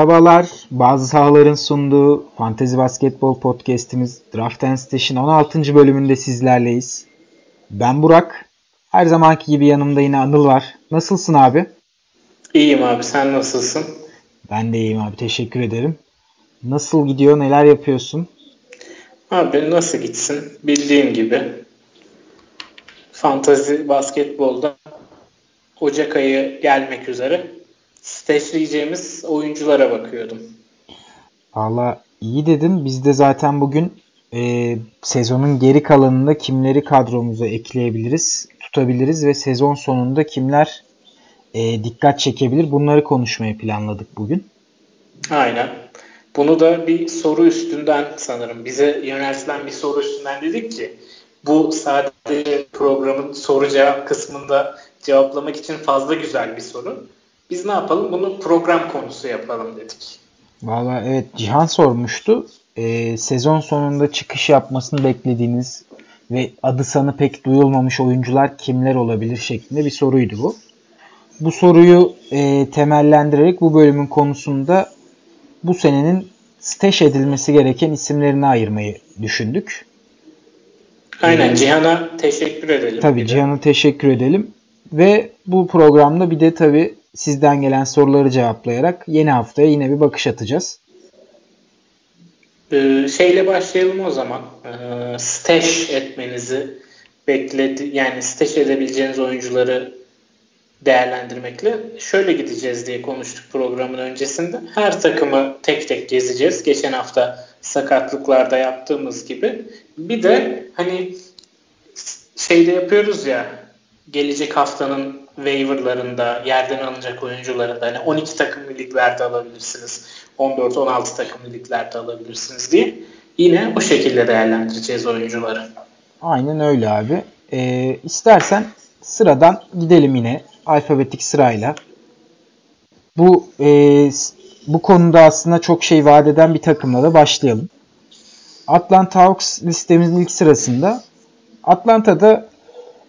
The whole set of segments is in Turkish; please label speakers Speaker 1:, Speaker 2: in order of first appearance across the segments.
Speaker 1: Merhabalar. Bazı sahaların sunduğu Fantezi Basketbol Podcast'imiz Draft and Station 16. bölümünde sizlerleyiz. Ben Burak. Her zamanki gibi yanımda yine Anıl var. Nasılsın abi?
Speaker 2: İyiyim abi. Sen nasılsın?
Speaker 1: Ben de iyiyim abi. Teşekkür ederim. Nasıl gidiyor? Neler yapıyorsun?
Speaker 2: Abi nasıl gitsin? Bildiğin gibi. Fantazi basketbolda Ocak ayı gelmek üzere steşleyeceğimiz oyunculara bakıyordum.
Speaker 1: Valla iyi dedim. Biz de zaten bugün e, sezonun geri kalanında kimleri kadromuza ekleyebiliriz, tutabiliriz ve sezon sonunda kimler e, dikkat çekebilir bunları konuşmayı planladık bugün.
Speaker 2: Aynen. Bunu da bir soru üstünden sanırım bize yöneltilen bir soru üstünden dedik ki bu sadece programın soru cevap kısmında cevaplamak için fazla güzel bir soru. Biz ne yapalım? Bunu program konusu yapalım dedik.
Speaker 1: Valla evet Cihan sormuştu. Ee, sezon sonunda çıkış yapmasını beklediğiniz ve adı sanı pek duyulmamış oyuncular kimler olabilir şeklinde bir soruydu bu. Bu soruyu e, temellendirerek bu bölümün konusunda bu senenin steş edilmesi gereken isimlerini ayırmayı düşündük.
Speaker 2: Aynen Cihan'a teşekkür edelim.
Speaker 1: Tabii Cihan'a teşekkür edelim. Ve bu programda bir de tabii sizden gelen soruları cevaplayarak yeni haftaya yine bir bakış atacağız.
Speaker 2: Ee, şeyle başlayalım o zaman. Ee, stash etmenizi bekledi yani stash edebileceğiniz oyuncuları değerlendirmekle şöyle gideceğiz diye konuştuk programın öncesinde. Her takımı tek tek gezeceğiz. Geçen hafta sakatlıklarda yaptığımız gibi. Bir de hani şeyde yapıyoruz ya gelecek haftanın waiverlarında yerden alınacak oyuncularında hani 12 takımlı liglerde alabilirsiniz. 14-16 takımlı liglerde alabilirsiniz diye. Yine o şekilde değerlendireceğiz oyuncuları.
Speaker 1: Aynen öyle abi. Ee, istersen sıradan gidelim yine alfabetik sırayla. Bu e, bu konuda aslında çok şey vaat eden bir takımla da başlayalım. Atlanta Hawks listemizin ilk sırasında. Atlanta'da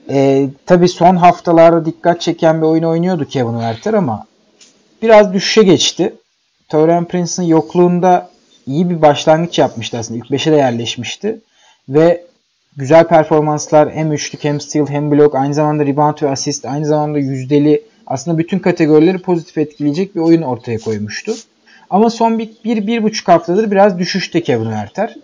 Speaker 1: e, tabii son haftalarda dikkat çeken bir oyun oynuyordu Kevin Werther ama biraz düşüşe geçti. Taurean Prince'ın yokluğunda iyi bir başlangıç yapmıştı aslında. İlk 5'e de yerleşmişti. Ve güzel performanslar hem üçlük hem steal hem blok aynı zamanda rebound ve asist aynı zamanda yüzdeli aslında bütün kategorileri pozitif etkileyecek bir oyun ortaya koymuştu. Ama son bir, bir, bir buçuk haftadır biraz düşüşte Kevin Werther.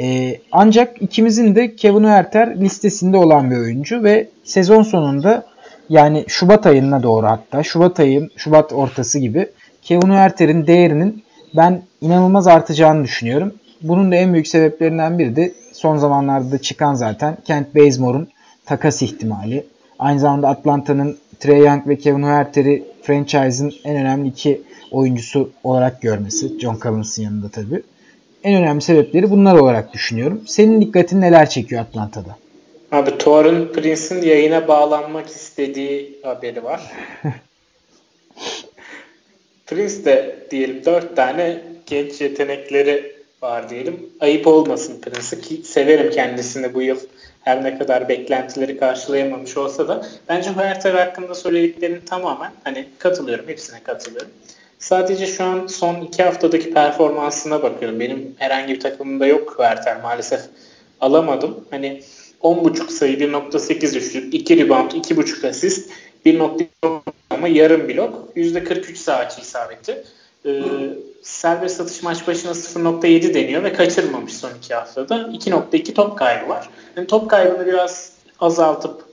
Speaker 1: Ee, ancak ikimizin de Kevin Werther listesinde olan bir oyuncu ve sezon sonunda yani Şubat ayına doğru hatta Şubat ayı, Şubat ortası gibi Kevin Werther'in değerinin ben inanılmaz artacağını düşünüyorum. Bunun da en büyük sebeplerinden biri de son zamanlarda çıkan zaten Kent Bazemore'un takas ihtimali. Aynı zamanda Atlanta'nın Trey Young ve Kevin Werther'i franchise'ın en önemli iki oyuncusu olarak görmesi. John Collins'ın yanında tabii. En önemli sebepleri bunlar olarak düşünüyorum. Senin dikkatini neler çekiyor Atlanta'da?
Speaker 2: Abi Thor'un Prince'in yayına bağlanmak istediği haberi var. Prince de diyelim dört tane genç yetenekleri var diyelim. Ayıp olmasın Prince'ı ki severim kendisini bu yıl her ne kadar beklentileri karşılayamamış olsa da bence Huerta hakkında söylediklerinin tamamen hani katılıyorum. Hepsine katılıyorum. Sadece şu an son iki haftadaki performansına bakıyorum. Benim herhangi bir takımımda yok Huerta maalesef alamadım. Hani 10.5 sayı, 1.8 üçlük, 2 rebound, 2.5 asist, 1.2 ama yarım blok, %43 sağ açı isabeti. Ee, serbest atış maç başına 0.7 deniyor ve kaçırmamış son iki haftada. 2.2 top kaybı var. Yani top kaybını biraz azaltıp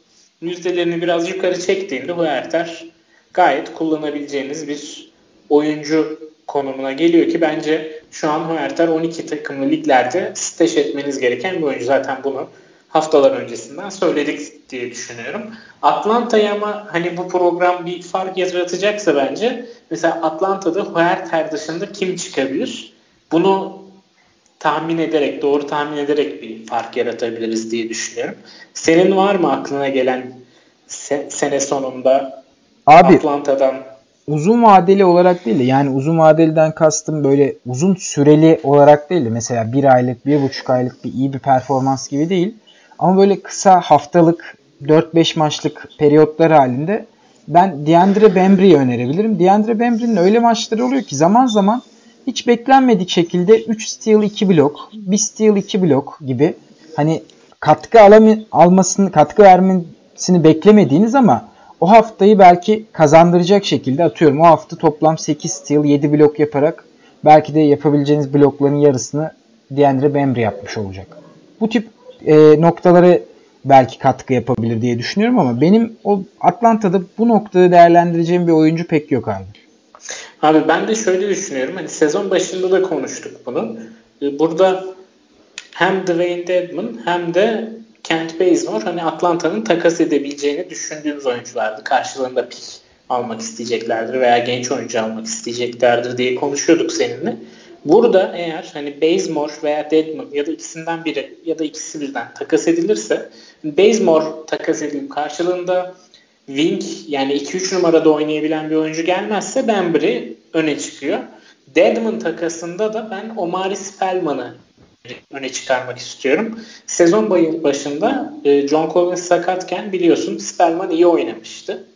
Speaker 2: yüzdelerini biraz yukarı çektiğinde Huerter gayet kullanabileceğiniz bir oyuncu konumuna geliyor ki bence şu an Huerter 12 takımlı liglerde stash etmeniz gereken bir oyuncu. Zaten bunu haftalar öncesinden söyledik diye düşünüyorum. Atlanta'ya ama hani bu program bir fark yaratacaksa bence mesela Atlanta'da Huerter dışında kim çıkabilir? Bunu tahmin ederek, doğru tahmin ederek bir fark yaratabiliriz diye düşünüyorum. Senin var mı aklına gelen se- sene sonunda Abi, Atlanta'dan
Speaker 1: uzun vadeli olarak değil de yani uzun vadeliden kastım böyle uzun süreli olarak değil de mesela bir aylık, bir buçuk aylık bir iyi bir performans gibi değil. Ama böyle kısa haftalık 4-5 maçlık periyotlar halinde ben Diandre Bembry'i önerebilirim. Diandre Bembry'nin öyle maçları oluyor ki zaman zaman hiç beklenmedik şekilde 3 steal 2 blok, 1 steal 2 blok gibi hani katkı alamı, almasını, katkı vermesini beklemediğiniz ama o haftayı belki kazandıracak şekilde atıyorum. O hafta toplam 8 steal 7 blok yaparak belki de yapabileceğiniz blokların yarısını Deandre Bembry yapmış olacak. Bu tip e, noktaları belki katkı yapabilir diye düşünüyorum ama benim o Atlanta'da bu noktada değerlendireceğim bir oyuncu pek yok abi.
Speaker 2: Abi ben de şöyle düşünüyorum. Hani sezon başında da konuştuk bunu. Ee, burada hem Dwayne Dedman hem de Kent Bazemore hani Atlanta'nın takas edebileceğini düşündüğümüz oyunculardı. Karşılığında pik almak isteyeceklerdir veya genç oyuncu almak isteyeceklerdir diye konuşuyorduk seninle. Burada eğer hani Bazemore veya Deadman ya da ikisinden biri ya da ikisi birden takas edilirse Bazemore takas edilip karşılığında wing yani 2-3 numarada oynayabilen bir oyuncu gelmezse Bembry öne çıkıyor. Deadman takasında da ben Omari Spellman'ı öne çıkarmak istiyorum. Sezon başında e, John Collins sakatken biliyorsun Spellman iyi oynamıştı.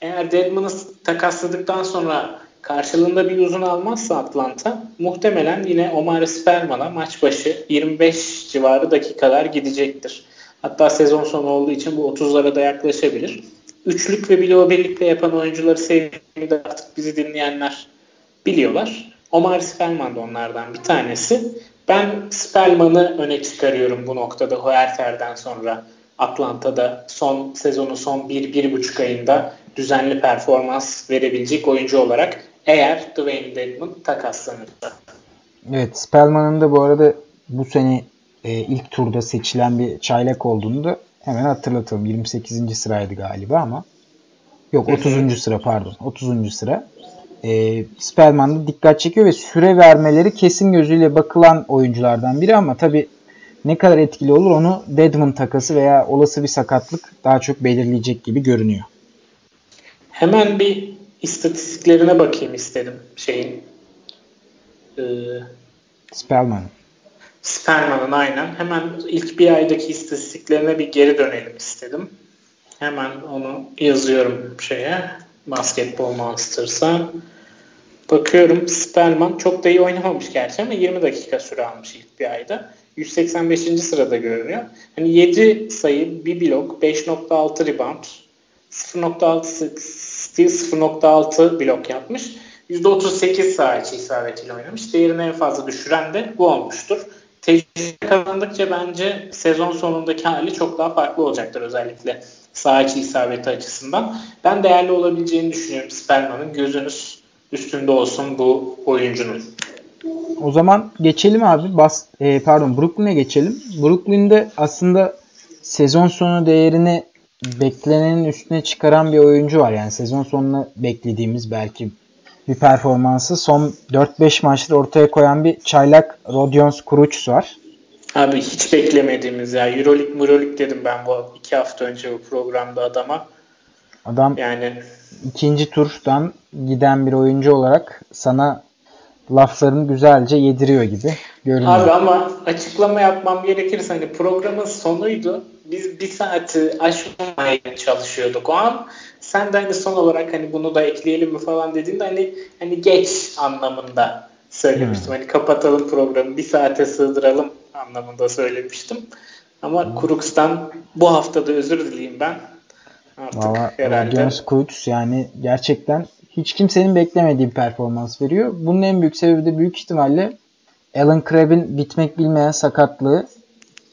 Speaker 2: Eğer Deadman'ı takasladıktan sonra karşılığında bir uzun almazsa Atlanta muhtemelen yine Omar Spellman'a maç başı 25 civarı dakikalar gidecektir. Hatta sezon sonu olduğu için bu 30'lara da yaklaşabilir. Üçlük ve bloğu birlikte yapan oyuncuları sevdiğini de artık bizi dinleyenler biliyorlar. Omar Spellman da onlardan bir tanesi. Ben Spellman'ı öne çıkarıyorum bu noktada Huerter'den sonra Atlanta'da son sezonu son 1-1,5 ayında düzenli performans verebilecek oyuncu olarak eğer Dwayne Dedman takaslanırsa.
Speaker 1: Evet Spellman'ın da bu arada bu sene e, ilk turda seçilen bir çaylak olduğunu da hemen hatırlatalım. 28. sıraydı galiba ama yok 30. sıra pardon 30. sıra. E, Spellman da dikkat çekiyor ve süre vermeleri kesin gözüyle bakılan oyunculardan biri ama tabi ne kadar etkili olur onu Deadman takası veya olası bir sakatlık daha çok belirleyecek gibi görünüyor.
Speaker 2: Hemen bir istatistiklerine bakayım istedim şeyin.
Speaker 1: Ee, Spellman.
Speaker 2: Spellman'ın aynen. Hemen ilk bir aydaki istatistiklerine bir geri dönelim istedim. Hemen onu yazıyorum şeye. Basketball Monsters'a. Bakıyorum Spellman çok da iyi oynamamış gerçi ama 20 dakika süre almış ilk bir ayda. 185. sırada görünüyor. Hani 7 sayı, 1 blok, 5.6 rebound, 0.6 steal, 0.6 blok yapmış. %38 saha içi isabetiyle oynamış. Değerini en fazla düşüren de bu olmuştur. Tecrübe kazandıkça bence sezon sonundaki hali çok daha farklı olacaktır özellikle saha içi isabeti açısından. Ben değerli olabileceğini düşünüyorum Spellman'ın. Gözünüz üstünde olsun bu oyuncunun.
Speaker 1: O zaman geçelim abi. Bas, e, pardon Brooklyn'e geçelim. Brooklyn'de aslında sezon sonu değerini beklenenin üstüne çıkaran bir oyuncu var. Yani sezon sonuna beklediğimiz belki bir performansı son 4-5 maçta ortaya koyan bir çaylak Rodions Kurucs var.
Speaker 2: Abi hiç beklemediğimiz ya. Euroleague, Euroleague dedim ben bu iki hafta önce bu programda adama.
Speaker 1: Adam yani ikinci turdan giden bir oyuncu olarak sana laflarını güzelce yediriyor gibi görünüyor.
Speaker 2: Abi ama açıklama yapmam gerekirse hani programın sonuydu. Biz bir saati aşmaya çalışıyorduk o an. Sen de hani son olarak hani bunu da ekleyelim mi falan dediğinde hani hani geç anlamında söylemiştim. Hmm. Hani kapatalım programı bir saate sığdıralım anlamında söylemiştim. Ama hmm. Kuruks'tan bu haftada özür dileyim ben.
Speaker 1: Artık Valla herhalde. Kuruks yani gerçekten hiç kimsenin beklemediği bir performans veriyor. Bunun en büyük sebebi de büyük ihtimalle Alan Crabb'in bitmek bilmeyen sakatlığı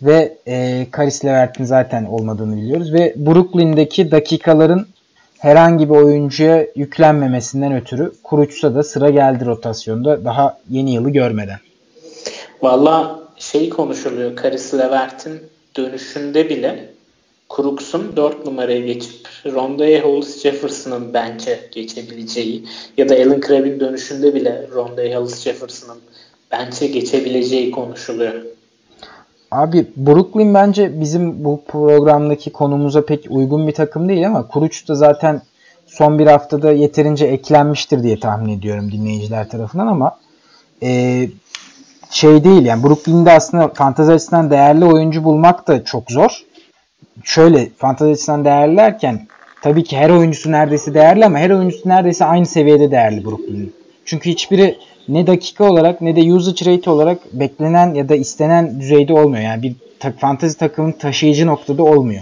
Speaker 1: ve e, Karis Levert'in zaten olmadığını biliyoruz. Ve Brooklyn'deki dakikaların herhangi bir oyuncuya yüklenmemesinden ötürü Kuruç'sa da sıra geldi rotasyonda daha yeni yılı görmeden.
Speaker 2: Valla şey konuşuluyor Karis Levert'in dönüşünde bile Crooks'un 4 numaraya geçip Rondé Hollis Jefferson'ın bence geçebileceği ya da Alan Crabb'in dönüşünde bile Rondé Hollis Jefferson'ın bence geçebileceği konuşuluyor.
Speaker 1: Abi Brooklyn bence bizim bu programdaki konumuza pek uygun bir takım değil ama Kuruç da zaten son bir haftada yeterince eklenmiştir diye tahmin ediyorum dinleyiciler tarafından ama e, şey değil yani Brooklyn'de aslında fantezi açısından değerli oyuncu bulmak da çok zor şöyle fantezi açısından değerlerken tabii ki her oyuncusu neredeyse değerli ama her oyuncusu neredeyse aynı seviyede değerli Brooklyn'in. Çünkü hiçbiri ne dakika olarak ne de usage rate olarak beklenen ya da istenen düzeyde olmuyor. Yani bir ta- fantasy takımın taşıyıcı noktada olmuyor.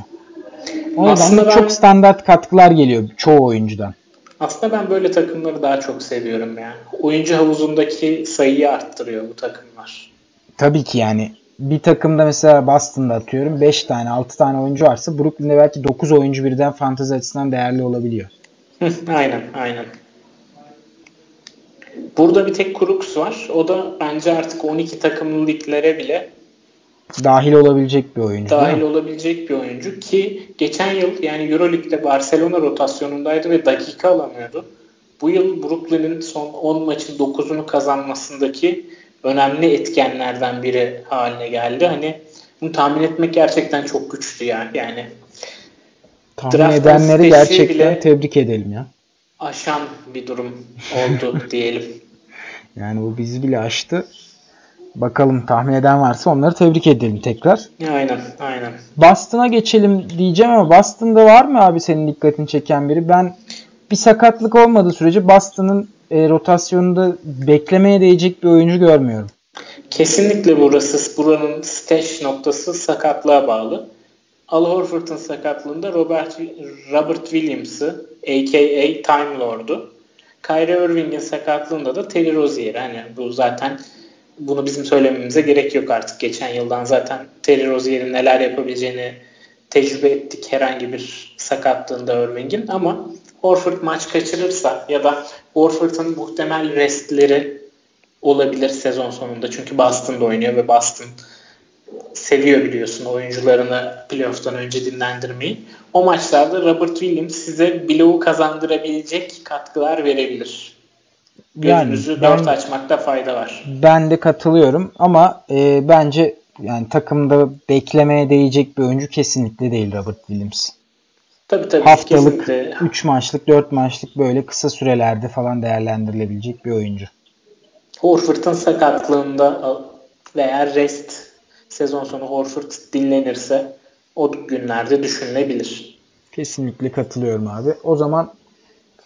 Speaker 1: O nedenle ben, çok standart katkılar geliyor çoğu oyuncudan.
Speaker 2: Aslında ben böyle takımları daha çok seviyorum yani. Oyuncu havuzundaki sayıyı arttırıyor bu takımlar.
Speaker 1: Tabii ki yani bir takımda mesela Boston'da atıyorum 5 tane 6 tane oyuncu varsa Brooklyn'de belki 9 oyuncu birden fantezi açısından değerli olabiliyor.
Speaker 2: aynen aynen. Burada bir tek Crooks var. O da bence artık 12 takımlı liglere bile
Speaker 1: dahil olabilecek bir oyuncu.
Speaker 2: Dahil olabilecek bir oyuncu ki geçen yıl yani Euroleague'de Barcelona rotasyonundaydı ve dakika alamıyordu. Bu yıl Brooklyn'in son 10 maçın 9'unu kazanmasındaki önemli etkenlerden biri haline geldi. Hani bunu tahmin etmek gerçekten çok güçtü ya. Yani
Speaker 1: tahmin edenleri gerçekten tebrik edelim ya.
Speaker 2: Aşan bir durum oldu diyelim.
Speaker 1: Yani bu bizi bile aştı. Bakalım tahmin eden varsa onları tebrik edelim tekrar.
Speaker 2: Aynen, aynen.
Speaker 1: Boston'a geçelim diyeceğim ama Boston'da var mı abi senin dikkatini çeken biri? Ben bir sakatlık olmadığı sürece Boston'ın e, rotasyonunda beklemeye değecek bir oyuncu görmüyorum.
Speaker 2: Kesinlikle burası buranın stash noktası sakatlığa bağlı. Al Horford'un sakatlığında Robert, Robert Williams'ı a.k.a. Time Lord'u. Kyrie Irving'in sakatlığında da Terry Rozier. Hani bu zaten bunu bizim söylememize gerek yok artık. Geçen yıldan zaten Terry Rozier'in neler yapabileceğini tecrübe ettik herhangi bir sakatlığında Irving'in ama Horford maç kaçırırsa ya da Horford'un muhtemel restleri olabilir sezon sonunda. Çünkü Boston'da oynuyor ve Boston seviyor biliyorsun oyuncularını playoff'tan önce dinlendirmeyi. O maçlarda Robert Williams size bloğu kazandırabilecek katkılar verebilir. Gözünüzü yani, dört ben, açmakta fayda var.
Speaker 1: Ben de katılıyorum ama e, bence yani takımda beklemeye değecek bir oyuncu kesinlikle değil Robert Williams.
Speaker 2: Tabii tabii.
Speaker 1: Haftalık 3 maçlık 4 maçlık böyle kısa sürelerde falan değerlendirilebilecek bir oyuncu.
Speaker 2: Horford'un sakatlığında veya rest sezon sonu Horford dinlenirse o günlerde düşünülebilir.
Speaker 1: Kesinlikle katılıyorum abi. O zaman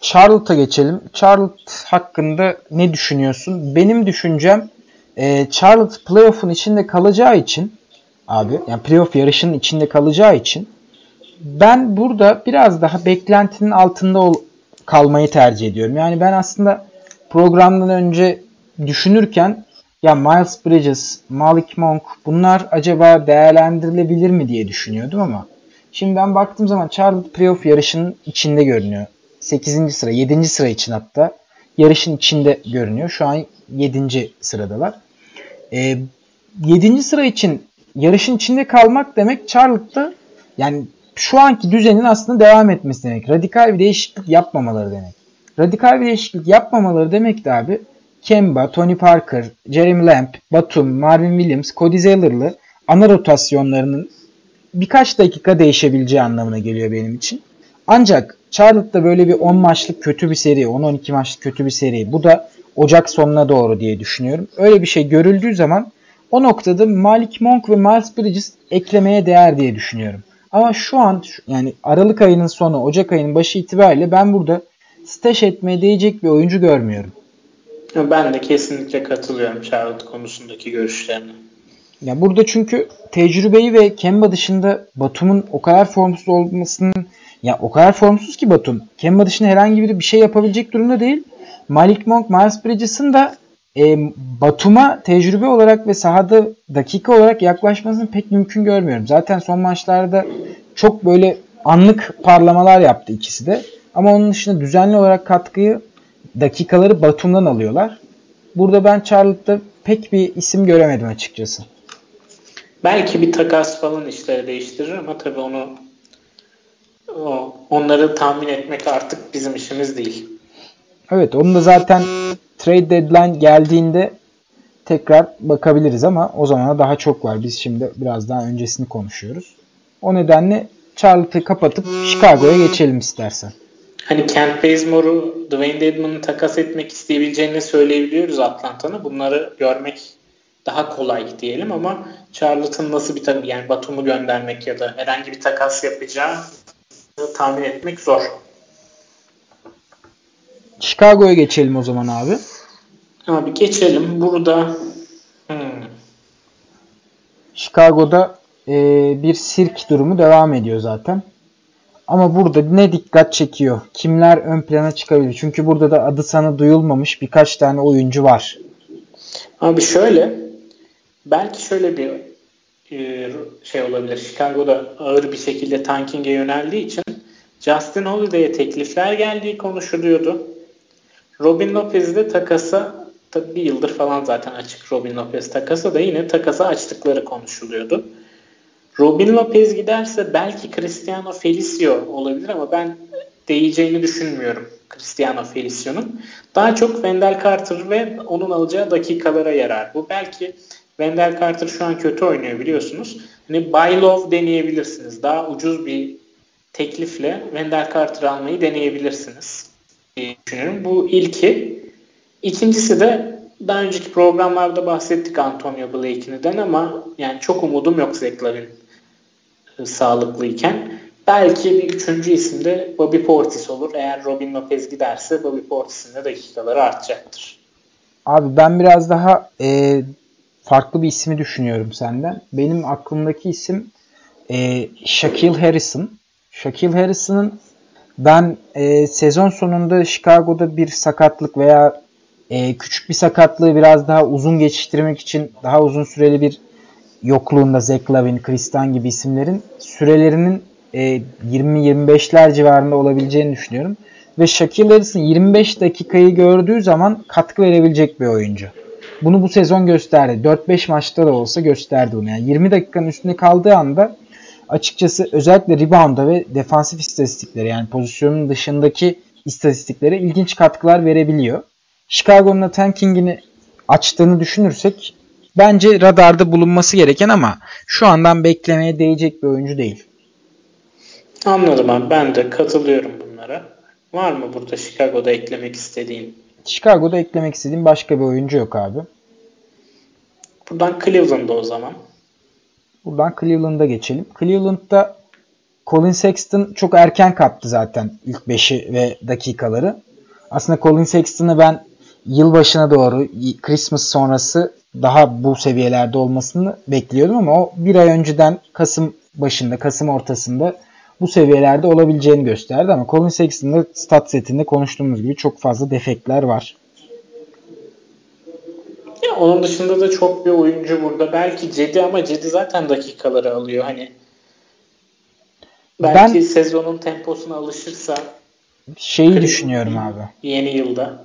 Speaker 1: Charlotte'a geçelim. Charlotte hakkında ne düşünüyorsun? Benim düşüncem e, Charlotte playoff'un içinde kalacağı için abi yani playoff yarışının içinde kalacağı için ben burada biraz daha beklentinin altında ol, kalmayı tercih ediyorum. Yani ben aslında programdan önce düşünürken ya Miles Bridges, Malik Monk bunlar acaba değerlendirilebilir mi diye düşünüyordum ama şimdi ben baktığım zaman Charlotte playoff yarışının içinde görünüyor. 8. sıra, 7. sıra için hatta yarışın içinde görünüyor. Şu an 7. sıradalar. E, 7. sıra için yarışın içinde kalmak demek Charlotte'da yani şu anki düzenin aslında devam etmesi demek. Radikal bir değişiklik yapmamaları demek. Radikal bir değişiklik yapmamaları demek de abi Kemba, Tony Parker, Jeremy Lamb, Batum, Marvin Williams, Cody Zeller'lı ana rotasyonlarının birkaç dakika değişebileceği anlamına geliyor benim için. Ancak Charlotte'da böyle bir 10 maçlık kötü bir seri, 10-12 maçlık kötü bir seri. Bu da Ocak sonuna doğru diye düşünüyorum. Öyle bir şey görüldüğü zaman o noktada Malik Monk ve Miles Bridges eklemeye değer diye düşünüyorum. Ama şu an yani Aralık ayının sonu, Ocak ayının başı itibariyle ben burada stash etmeye değecek bir oyuncu görmüyorum.
Speaker 2: Ben de kesinlikle katılıyorum Charlotte konusundaki görüşlerine.
Speaker 1: Ya burada çünkü tecrübeyi ve Kemba dışında Batum'un o kadar formsuz olmasının ya o kadar formsuz ki Batum. Kemba dışında herhangi biri bir şey yapabilecek durumda değil. Malik Monk, Miles Bridges'ın da e, Batum'a tecrübe olarak ve sahada dakika olarak yaklaşmasını pek mümkün görmüyorum. Zaten son maçlarda çok böyle anlık parlamalar yaptı ikisi de. Ama onun dışında düzenli olarak katkıyı dakikaları Batum'dan alıyorlar. Burada ben Charlotte'da pek bir isim göremedim açıkçası.
Speaker 2: Belki bir takas falan işleri değiştirir ama tabii onu onları tahmin etmek artık bizim işimiz değil.
Speaker 1: Evet onu da zaten trade deadline geldiğinde tekrar bakabiliriz ama o zamana daha çok var. Biz şimdi biraz daha öncesini konuşuyoruz. O nedenle Charlotte'ı kapatıp Chicago'ya geçelim istersen.
Speaker 2: Hani Kent Bazemore'u Dwayne Dedman'ı takas etmek isteyebileceğini söyleyebiliyoruz Atlanta'nın. Bunları görmek daha kolay diyelim ama Charlotte'ın nasıl bir tabii yani Batum'u göndermek ya da herhangi bir takas yapacağı tahmin etmek zor.
Speaker 1: Chicago'ya geçelim o zaman abi.
Speaker 2: Abi geçelim. Burada hmm.
Speaker 1: Chicago'da e, bir sirk durumu devam ediyor zaten. Ama burada ne dikkat çekiyor? Kimler ön plana çıkabilir? Çünkü burada da adı sana duyulmamış birkaç tane oyuncu var.
Speaker 2: Abi şöyle belki şöyle bir e, şey olabilir. Chicago'da ağır bir şekilde tanking'e yöneldiği için Justin Holiday'e teklifler geldiği konuşuluyordu. Robin Lopez de takasa tabi bir yıldır falan zaten açık Robin Lopez takasa da yine takasa açtıkları konuşuluyordu. Robin Lopez giderse belki Cristiano Felicio olabilir ama ben değeceğini düşünmüyorum Cristiano Felicio'nun. Daha çok Wendell Carter ve onun alacağı dakikalara yarar. Bu belki Wendell Carter şu an kötü oynuyor biliyorsunuz. Hani buy low deneyebilirsiniz. Daha ucuz bir teklifle Wendell Carter almayı deneyebilirsiniz düşünüyorum. Bu ilki. İkincisi de daha önceki programlarda bahsettik Antonio Blakeney'den ama yani çok umudum yok Zach Lavin e, sağlıklıyken. Belki bir üçüncü isim de Bobby Portis olur. Eğer Robin Lopez giderse Bobby Portis'in de dakikaları artacaktır.
Speaker 1: Abi ben biraz daha e, farklı bir ismi düşünüyorum senden. Benim aklımdaki isim e, Shaquille Harrison. Shaquille Harrison'ın ben e, sezon sonunda Chicago'da bir sakatlık veya e, küçük bir sakatlığı biraz daha uzun geçiştirmek için daha uzun süreli bir yokluğunda Zach Lavin, Kristan gibi isimlerin sürelerinin e, 20-25'ler civarında olabileceğini düşünüyorum. Ve Shaquille Harrison 25 dakikayı gördüğü zaman katkı verebilecek bir oyuncu. Bunu bu sezon gösterdi. 4-5 maçta da olsa gösterdi bunu. Yani 20 dakikanın üstünde kaldığı anda açıkçası özellikle rebound'a ve defansif istatistikleri yani pozisyonun dışındaki istatistiklere ilginç katkılar verebiliyor. Chicago'nun tankingini açtığını düşünürsek bence radarda bulunması gereken ama şu andan beklemeye değecek bir oyuncu değil.
Speaker 2: Anladım abi. Ben de katılıyorum bunlara. Var mı burada Chicago'da eklemek istediğin?
Speaker 1: Chicago'da eklemek istediğim başka bir oyuncu yok abi.
Speaker 2: Buradan Cleveland'da o zaman.
Speaker 1: Buradan Cleveland'a geçelim. Cleveland'da Colin Sexton çok erken kaptı zaten ilk 5'i ve dakikaları. Aslında Colin Sexton'ı ben yılbaşına doğru Christmas sonrası daha bu seviyelerde olmasını bekliyordum ama o bir ay önceden Kasım başında, Kasım ortasında bu seviyelerde olabileceğini gösterdi ama Colin Sexton'da stat setinde konuştuğumuz gibi çok fazla defekler var.
Speaker 2: Onun dışında da çok bir oyuncu burada. Belki Cedi ama Cedi zaten dakikaları alıyor. Hani belki ben, sezonun temposuna alışırsa
Speaker 1: şeyi düşünüyorum abi.
Speaker 2: Yeni yılda.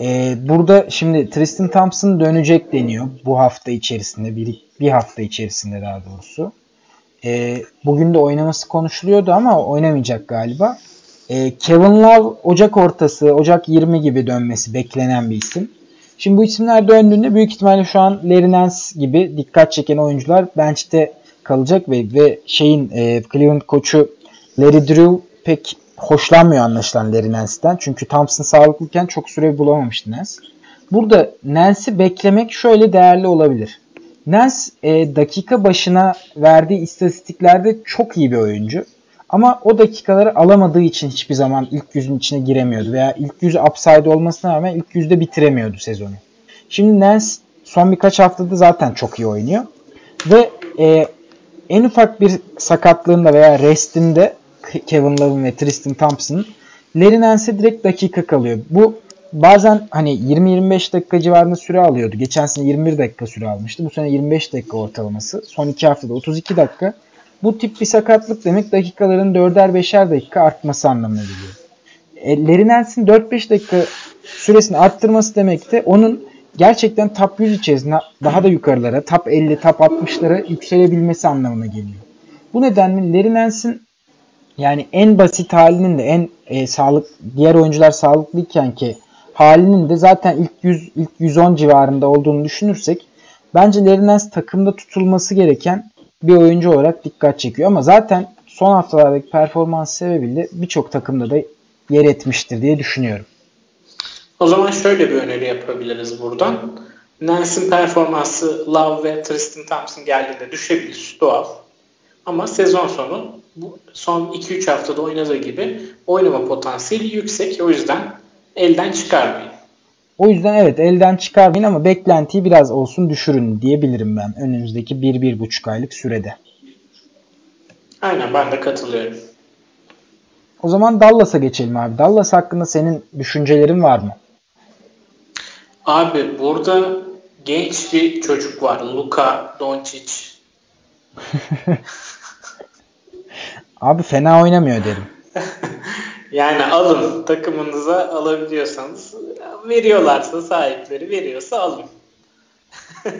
Speaker 1: Ee, burada şimdi Tristan Thompson dönecek deniyor bu hafta içerisinde bir, bir hafta içerisinde daha doğrusu. Ee, bugün de oynaması konuşuluyordu ama oynamayacak galiba. Ee, Kevin Love Ocak ortası, Ocak 20 gibi dönmesi beklenen bir isim. Şimdi bu isimler döndüğünde büyük ihtimalle şu an Larry Nance gibi dikkat çeken oyuncular bench'te kalacak ve ve şeyin e, Cleveland koçu Larry Drew pek hoşlanmıyor anlaşılan Larry Nance'den. Çünkü Thompson sağlıklıyken çok süre bulamamıştı Nance. Burada Nance'i beklemek şöyle değerli olabilir. Nance e, dakika başına verdiği istatistiklerde çok iyi bir oyuncu. Ama o dakikaları alamadığı için hiçbir zaman ilk yüzün içine giremiyordu. Veya ilk yüzü upside olmasına rağmen ilk yüzde bitiremiyordu sezonu. Şimdi Nance son birkaç haftada zaten çok iyi oynuyor. Ve e, en ufak bir sakatlığında veya restinde Kevin Love'ın ve Tristan Thompson'ın Larry Nance'e direkt dakika kalıyor. Bu bazen hani 20-25 dakika civarında süre alıyordu. Geçen sene 21 dakika süre almıştı. Bu sene 25 dakika ortalaması. Son 2 haftada 32 dakika. Bu tip bir sakatlık demek dakikaların 4'er 5'er dakika artması anlamına geliyor. E, Larry Nance'in 4-5 dakika süresini arttırması demek de onun gerçekten top 100 içerisinde daha da yukarılara, top 50, top 60'lara yükselebilmesi anlamına geliyor. Bu nedenle Larry Nance'in yani en basit halinin de en e, sağlık diğer oyuncular sağlıklıyken ki halinin de zaten ilk 100 ilk 110 civarında olduğunu düşünürsek bence Nance takımda tutulması gereken bir oyuncu olarak dikkat çekiyor. Ama zaten son haftalardaki performans sebebiyle birçok takımda da yer etmiştir diye düşünüyorum.
Speaker 2: O zaman şöyle bir öneri yapabiliriz buradan. Nance'in performansı Love ve Tristan Thompson geldiğinde düşebilir. Doğal. Ama sezon sonu bu son 2-3 haftada oynadığı gibi oynama potansiyeli yüksek. O yüzden elden çıkarmayın.
Speaker 1: O yüzden evet elden çıkarmayın ama beklentiyi biraz olsun düşürün diyebilirim ben önümüzdeki 1-1,5 aylık sürede.
Speaker 2: Aynen ben de katılıyorum.
Speaker 1: O zaman Dallas'a geçelim abi. Dallas hakkında senin düşüncelerin var mı?
Speaker 2: Abi burada genç bir çocuk var. Luka Doncic.
Speaker 1: abi fena oynamıyor derim.
Speaker 2: yani alın takımınıza alabiliyorsanız veriyorlarsa sahipleri veriyorsa alın.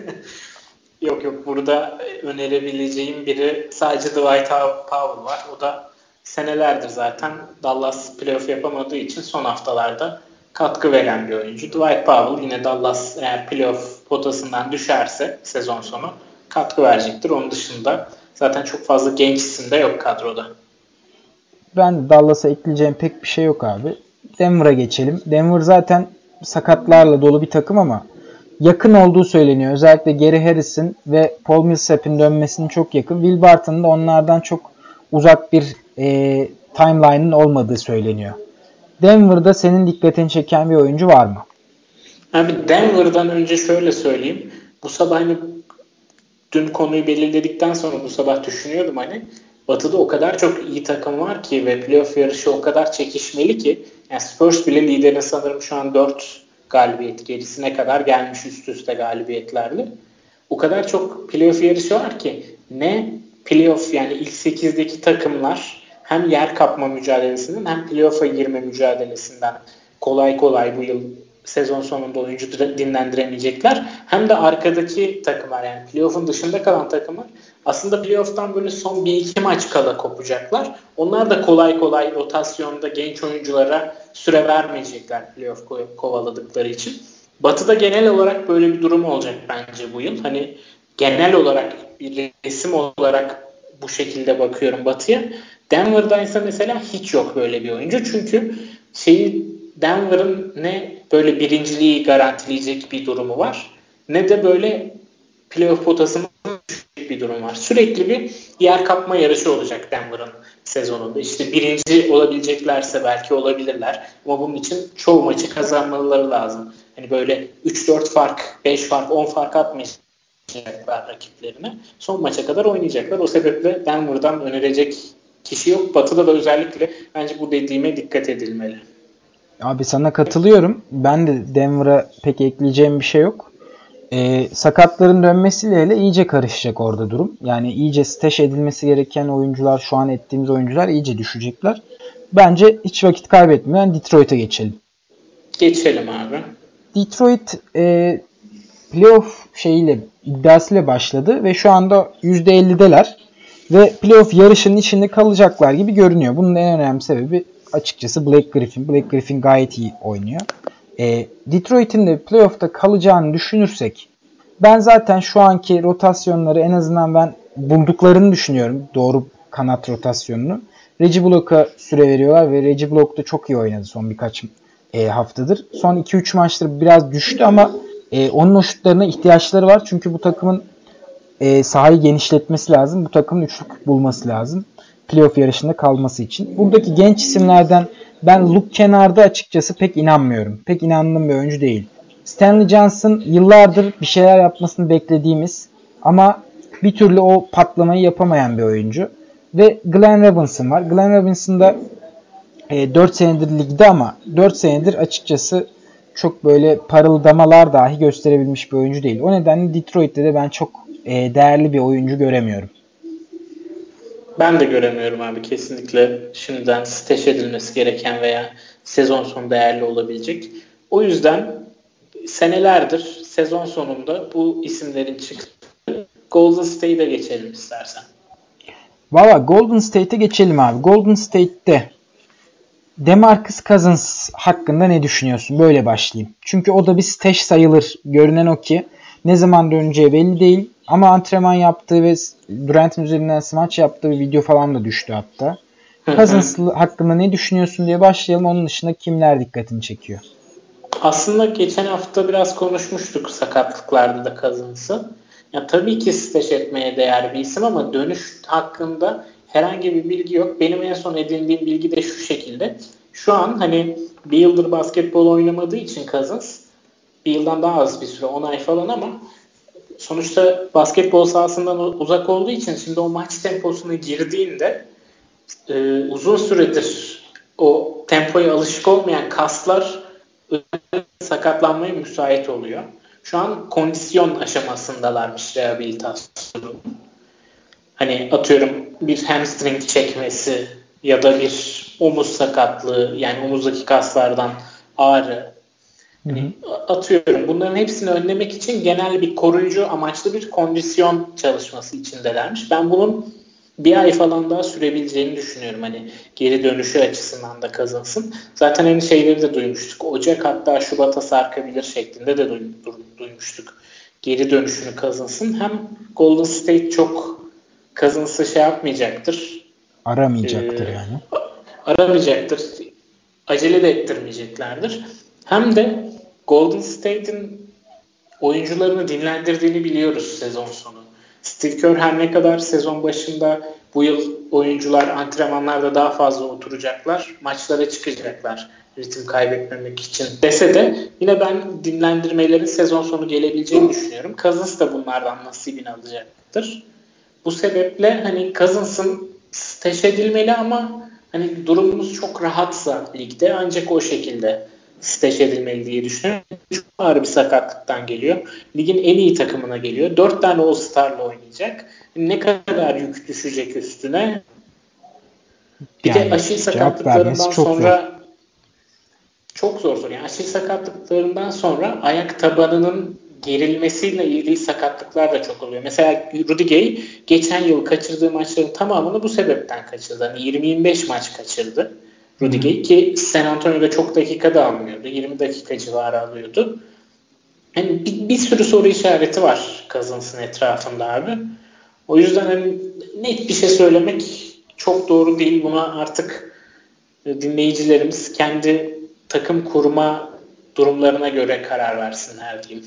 Speaker 2: yok yok burada önerebileceğim biri sadece Dwight Powell var. O da senelerdir zaten Dallas playoff yapamadığı için son haftalarda katkı veren bir oyuncu. Dwight Powell yine Dallas eğer playoff potasından düşerse sezon sonu katkı verecektir. Onun dışında zaten çok fazla genç isim de yok kadroda.
Speaker 1: Ben Dallas'a ekleyeceğim pek bir şey yok abi. Denver'a geçelim. Denver zaten sakatlarla dolu bir takım ama yakın olduğu söyleniyor. Özellikle Gary Harris'in ve Paul Millsap'in dönmesinin çok yakın. Will Barton'ın da onlardan çok uzak bir e, timeline'ın olmadığı söyleniyor. Denver'da senin dikkatini çeken bir oyuncu var mı?
Speaker 2: Abi Denver'dan önce şöyle söyleyeyim. Bu sabah hani dün konuyu belirledikten sonra bu sabah düşünüyordum hani Batı'da o kadar çok iyi takım var ki ve playoff yarışı o kadar çekişmeli ki yani Spurs bile liderin sanırım şu an 4 galibiyet gerisine kadar gelmiş üst üste galibiyetlerle. O kadar çok playoff yarışı var ki ne playoff yani ilk 8'deki takımlar hem yer kapma mücadelesinden hem playoff'a girme mücadelesinden kolay kolay bu yıl sezon sonunda oyuncu dinlendiremeyecekler. Hem de arkadaki takımlar yani playoff'un dışında kalan takımlar aslında playoff'tan böyle son bir iki maç kala kopacaklar. Onlar da kolay kolay rotasyonda genç oyunculara süre vermeyecekler playoff kovaladıkları için. Batı'da genel olarak böyle bir durum olacak bence bu yıl. Hani genel olarak bir resim olarak bu şekilde bakıyorum Batı'ya. Denver'da ise mesela hiç yok böyle bir oyuncu. Çünkü şeyi Denver'ın ne böyle birinciliği garantileyecek bir durumu var ne de böyle playoff potasını bir durum var. Sürekli bir yer kapma yarışı olacak Denver'ın sezonunda. İşte birinci olabileceklerse belki olabilirler. Ama bunun için çoğu maçı kazanmaları lazım. Hani böyle 3-4 fark, 5 fark, 10 fark atmayacaklar rakiplerine. Son maça kadar oynayacaklar. O sebeple Denver'dan önerecek kişi yok. Batı'da da özellikle bence bu dediğime dikkat edilmeli.
Speaker 1: Abi sana katılıyorum. Ben de Denver'a pek ekleyeceğim bir şey yok. Ee, sakatların dönmesiyle hele iyice karışacak orada durum. Yani iyice stash edilmesi gereken oyuncular, şu an ettiğimiz oyuncular iyice düşecekler. Bence hiç vakit kaybetmeden Detroit'e geçelim.
Speaker 2: Geçelim abi.
Speaker 1: Detroit e, playoff şeyiyle iddiasıyla başladı ve şu anda %50'deler ve playoff yarışının içinde kalacaklar gibi görünüyor. Bunun en önemli sebebi açıkçası Blake Griffin. Blake Griffin gayet iyi oynuyor. E, Detroit'in de playoff'ta kalacağını düşünürsek ben zaten şu anki rotasyonları en azından ben bulduklarını düşünüyorum. Doğru kanat rotasyonunu. Reggie Block'a süre veriyorlar ve Reggie Block da çok iyi oynadı son birkaç e, haftadır. Son 2-3 maçtır biraz düştü ama e, onun o şutlarına ihtiyaçları var. Çünkü bu takımın e, sahayı genişletmesi lazım. Bu takımın üçlük bulması lazım. Playoff yarışında kalması için. Buradaki genç isimlerden ben Luke kenarda açıkçası pek inanmıyorum. Pek inandığım bir oyuncu değil. Stanley Johnson yıllardır bir şeyler yapmasını beklediğimiz ama bir türlü o patlamayı yapamayan bir oyuncu. Ve Glenn Robinson var. Glenn Robinson da e, 4 senedir ligde ama 4 senedir açıkçası çok böyle parıldamalar dahi gösterebilmiş bir oyuncu değil. O nedenle Detroit'te de ben çok e, değerli bir oyuncu göremiyorum.
Speaker 2: Ben de göremiyorum abi kesinlikle şimdiden steş edilmesi gereken veya sezon sonu değerli olabilecek. O yüzden senelerdir sezon sonunda bu isimlerin çıktığı Golden State'e geçelim istersen.
Speaker 1: Valla Golden State'e geçelim abi. Golden State'te Demarcus Cousins hakkında ne düşünüyorsun? Böyle başlayayım. Çünkü o da bir stash sayılır. Görünen o ki ne zaman döneceği belli değil. Ama antrenman yaptığı ve Durant'in üzerinden smaç yaptığı bir video falan da düştü hatta. Cousins hakkında ne düşünüyorsun diye başlayalım. Onun dışında kimler dikkatini çekiyor?
Speaker 2: Aslında geçen hafta biraz konuşmuştuk sakatlıklarda da Cousins'ı. Ya tabii ki stash etmeye değer bir isim ama dönüş hakkında herhangi bir bilgi yok. Benim en son edindiğim bilgi de şu şekilde. Şu an hani bir yıldır basketbol oynamadığı için Cousins bir yıldan daha az bir süre 10 ay falan ama sonuçta basketbol sahasından uzak olduğu için şimdi o maç temposuna girdiğinde e, uzun süredir o tempoya alışık olmayan kaslar sakatlanmaya müsait oluyor. Şu an kondisyon aşamasındalarmış rehabilitasyon. Hani atıyorum bir hamstring çekmesi ya da bir omuz sakatlığı yani omuzdaki kaslardan ağrı. Hani atıyorum bunların hepsini önlemek için genel bir koruyucu amaçlı bir kondisyon çalışması içindelermiş. Ben bunun bir ay falan daha sürebileceğini düşünüyorum. Hani geri dönüşü açısından da kazansın. Zaten hani şeyleri de duymuştuk. Ocak hatta Şubat'a sarkabilir şeklinde de duymuştuk. Geri dönüşünü kazansın. Hem Golden State çok kazınsı şey yapmayacaktır.
Speaker 1: Aramayacaktır ee, yani.
Speaker 2: Aramayacaktır. Acele de ettirmeyeceklerdir. Hem de Golden State'in oyuncularını dinlendirdiğini biliyoruz sezon sonu. Steve Kerr her ne kadar sezon başında bu yıl oyuncular antrenmanlarda daha fazla oturacaklar, maçlara çıkacaklar ritim kaybetmemek için dese de yine ben dinlendirmelerin sezon sonu gelebileceğini düşünüyorum. Cousins da bunlardan nasibini alacaktır. Bu sebeple hani Cousins'ın steş edilmeli ama hani durumumuz çok rahatsa ligde ancak o şekilde steş edilmeli diye düşünüyorum. Çok ağır bir sakatlıktan geliyor. Ligin en iyi takımına geliyor. Dört tane All-Star'la oynayacak. Ne kadar yük düşecek üstüne? Bir yani, de aşil sakatlıklarından sonra zor. çok zor soru. Yani aşil sakatlıklarından sonra ayak tabanının gerilmesiyle ilgili sakatlıklar da çok oluyor. Mesela Rudy Gay geçen yıl kaçırdığı maçların tamamını bu sebepten kaçırdı. Yani 20-25 maç kaçırdı. Rudiger ki San Antonio'da çok dakika da almıyordu. 20 dakika civarı alıyordu. Yani bir, bir sürü soru işareti var Cousins'ın etrafında abi. O yüzden hani net bir şey söylemek çok doğru değil. Buna artık dinleyicilerimiz kendi takım kurma durumlarına göre karar versinler diyeyim.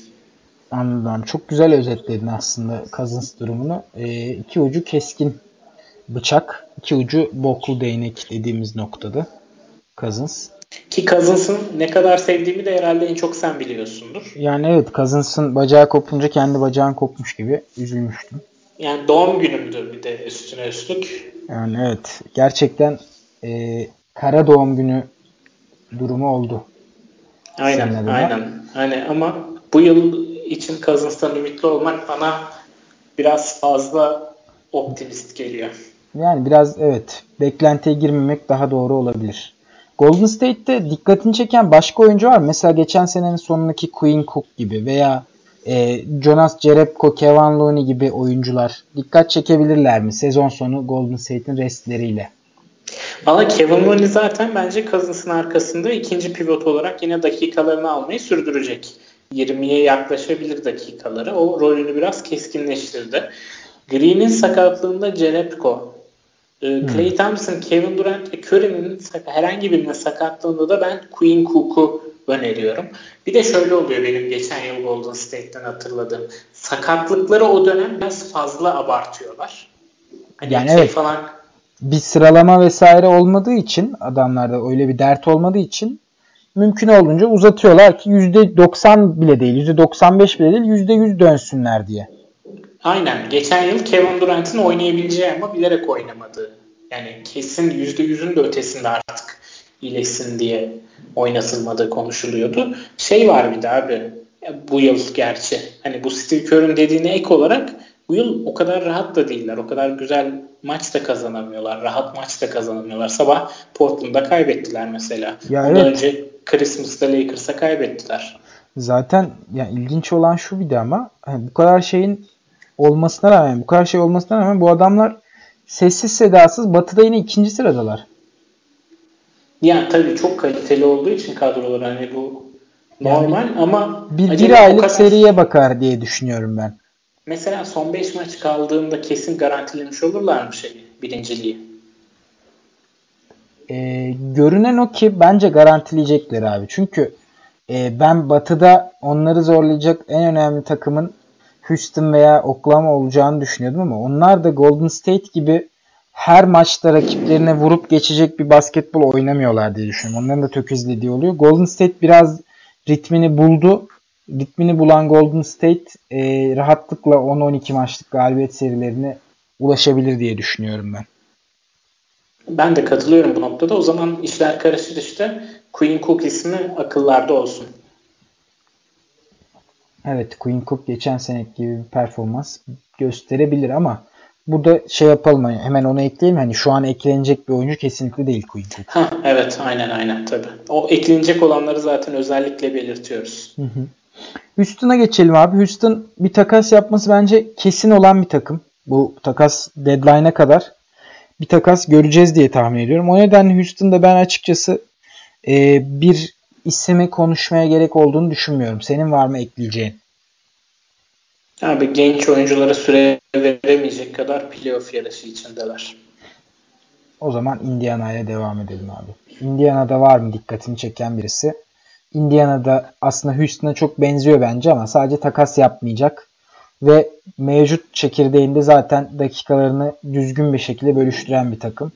Speaker 1: Anladım. Çok güzel özetledin aslında Cousins durumunu. E, iki ucu keskin bıçak, iki ucu boklu değnek dediğimiz noktada. Cousins.
Speaker 2: Ki Cousins'ın ne kadar sevdiğimi de herhalde en çok sen biliyorsundur.
Speaker 1: Yani evet Cousins'ın bacağı kopunca kendi bacağın kopmuş gibi üzülmüştüm.
Speaker 2: Yani doğum günümdü bir de üstüne üstlük.
Speaker 1: Yani evet gerçekten e, kara doğum günü durumu oldu.
Speaker 2: Aynen aynen. Hani ama bu yıl için Cousins'tan ümitli olmak bana biraz fazla optimist geliyor.
Speaker 1: Yani biraz evet beklentiye girmemek daha doğru olabilir. Golden State'te dikkatini çeken başka oyuncu var? Mesela geçen senenin sonundaki Quinn Cook gibi veya e, Jonas Jerebko, Kevin Looney gibi oyuncular dikkat çekebilirler mi sezon sonu Golden State'in restleriyle?
Speaker 2: Valla Kevin Looney zaten bence Cousins'ın arkasında ikinci pivot olarak yine dakikalarını almayı sürdürecek. 20'ye yaklaşabilir dakikaları. O rolünü biraz keskinleştirdi. Green'in sakatlığında Jerebko e, Clay Thompson, Kevin Durant ve Curry'nin herhangi birinin sakatlığında da ben Queen Cook'u öneriyorum. Bir de şöyle oluyor benim geçen yıl Golden State'ten hatırladığım. Sakatlıkları o dönem biraz fazla abartıyorlar.
Speaker 1: Hani yani şey evet. falan bir sıralama vesaire olmadığı için adamlarda öyle bir dert olmadığı için mümkün olduğunca uzatıyorlar ki %90 bile değil, %95 bile değil, %100 dönsünler diye.
Speaker 2: Aynen. Geçen yıl Kevin Durant'ın oynayabileceği ama bilerek oynamadı. Yani kesin %100'ün de ötesinde artık iyileşsin diye oynatılmadığı konuşuluyordu. Şey var bir de abi bu yıl gerçi. Hani bu Steve Kerr'ün dediğine ek olarak bu yıl o kadar rahat da değiller. O kadar güzel maç da kazanamıyorlar. Rahat maç da kazanamıyorlar. Sabah Portland'da kaybettiler mesela. Ya Ondan evet. önce Christmas'ta Lakers'a kaybettiler.
Speaker 1: Zaten yani ilginç olan şu bir de ama hani bu kadar şeyin olmasına rağmen bu kadar şey olmasına rağmen bu adamlar sessiz sedasız batıda yine ikinci sıradalar.
Speaker 2: Yani tabii çok kaliteli olduğu için kadrolar hani bu normal yani ama
Speaker 1: bir, bir aylık kadar... seriye bakar diye düşünüyorum ben.
Speaker 2: Mesela son 5 maç kaldığında kesin garantilemiş olurlar mı şey birinciliği?
Speaker 1: Ee, görünen o ki bence garantileyecekler abi. Çünkü e, ben Batı'da onları zorlayacak en önemli takımın Houston veya Oklahoma olacağını düşünüyordum ama onlar da Golden State gibi her maçta rakiplerine vurup geçecek bir basketbol oynamıyorlar diye düşünüyorum. Onların da tökezlediği oluyor. Golden State biraz ritmini buldu. ritmini bulan Golden State e, rahatlıkla 10-12 maçlık galibiyet serilerine ulaşabilir diye düşünüyorum ben.
Speaker 2: Ben de katılıyorum bu noktada. O zaman işler karışır işte. Queen Cook ismi akıllarda olsun.
Speaker 1: Evet Queen Cook geçen seneki gibi bir performans gösterebilir ama bu da şey yapalım hani hemen onu ekleyelim. Hani şu an eklenecek bir oyuncu kesinlikle değil Queen Cook.
Speaker 2: Ha, evet aynen aynen tabii. O eklenecek olanları zaten özellikle belirtiyoruz. Hı hı.
Speaker 1: Houston'a geçelim abi. Houston bir takas yapması bence kesin olan bir takım. Bu takas deadline'a kadar bir takas göreceğiz diye tahmin ediyorum. O nedenle Houston'da ben açıkçası e, bir ismi konuşmaya gerek olduğunu düşünmüyorum. Senin var mı ekleyeceğin?
Speaker 2: Abi genç oyunculara süre veremeyecek kadar playoff yarışı içindeler.
Speaker 1: O zaman Indiana'ya devam edelim abi. Indiana'da var mı dikkatini çeken birisi? Indiana'da aslında Houston'a çok benziyor bence ama sadece takas yapmayacak. Ve mevcut çekirdeğinde zaten dakikalarını düzgün bir şekilde bölüştüren bir takım.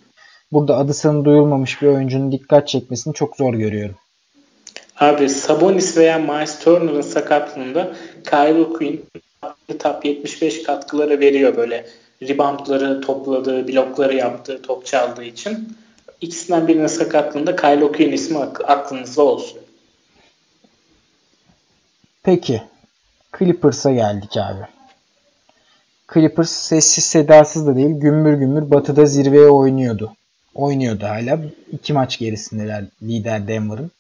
Speaker 1: Burada adı sanı duyulmamış bir oyuncunun dikkat çekmesini çok zor görüyorum.
Speaker 2: Abi Sabonis veya Miles Turner'ın sakatlığında Kyle Quinn top 75 katkıları veriyor böyle reboundları topladığı, blokları yaptığı, top çaldığı için. İkisinden birinin sakatlığında Kyle O'Quinn ismi aklınızda olsun.
Speaker 1: Peki. Clippers'a geldik abi. Clippers sessiz sedasız da değil gümbür gümbür batıda zirveye oynuyordu. Oynuyordu hala. İki maç gerisindeler lider Denver'ın.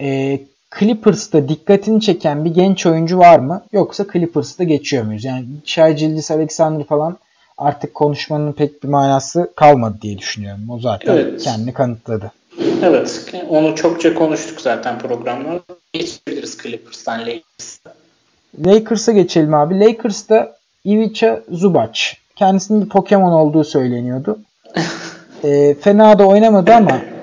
Speaker 1: Ee, Clippers'ta dikkatini çeken bir genç oyuncu var mı? Yoksa Clippers'ta geçiyor muyuz? Yani Shai Gilgis Alexander falan artık konuşmanın pek bir manası kalmadı diye düşünüyorum. O zaten evet. kendini kanıtladı.
Speaker 2: Evet. Onu çokça konuştuk zaten programlarda. Geçebiliriz Clippers'tan Lakers'a.
Speaker 1: Lakers'a geçelim abi. Lakers'ta Ivica Zubac. Kendisinin bir Pokemon olduğu söyleniyordu. e, fena da oynamadı ama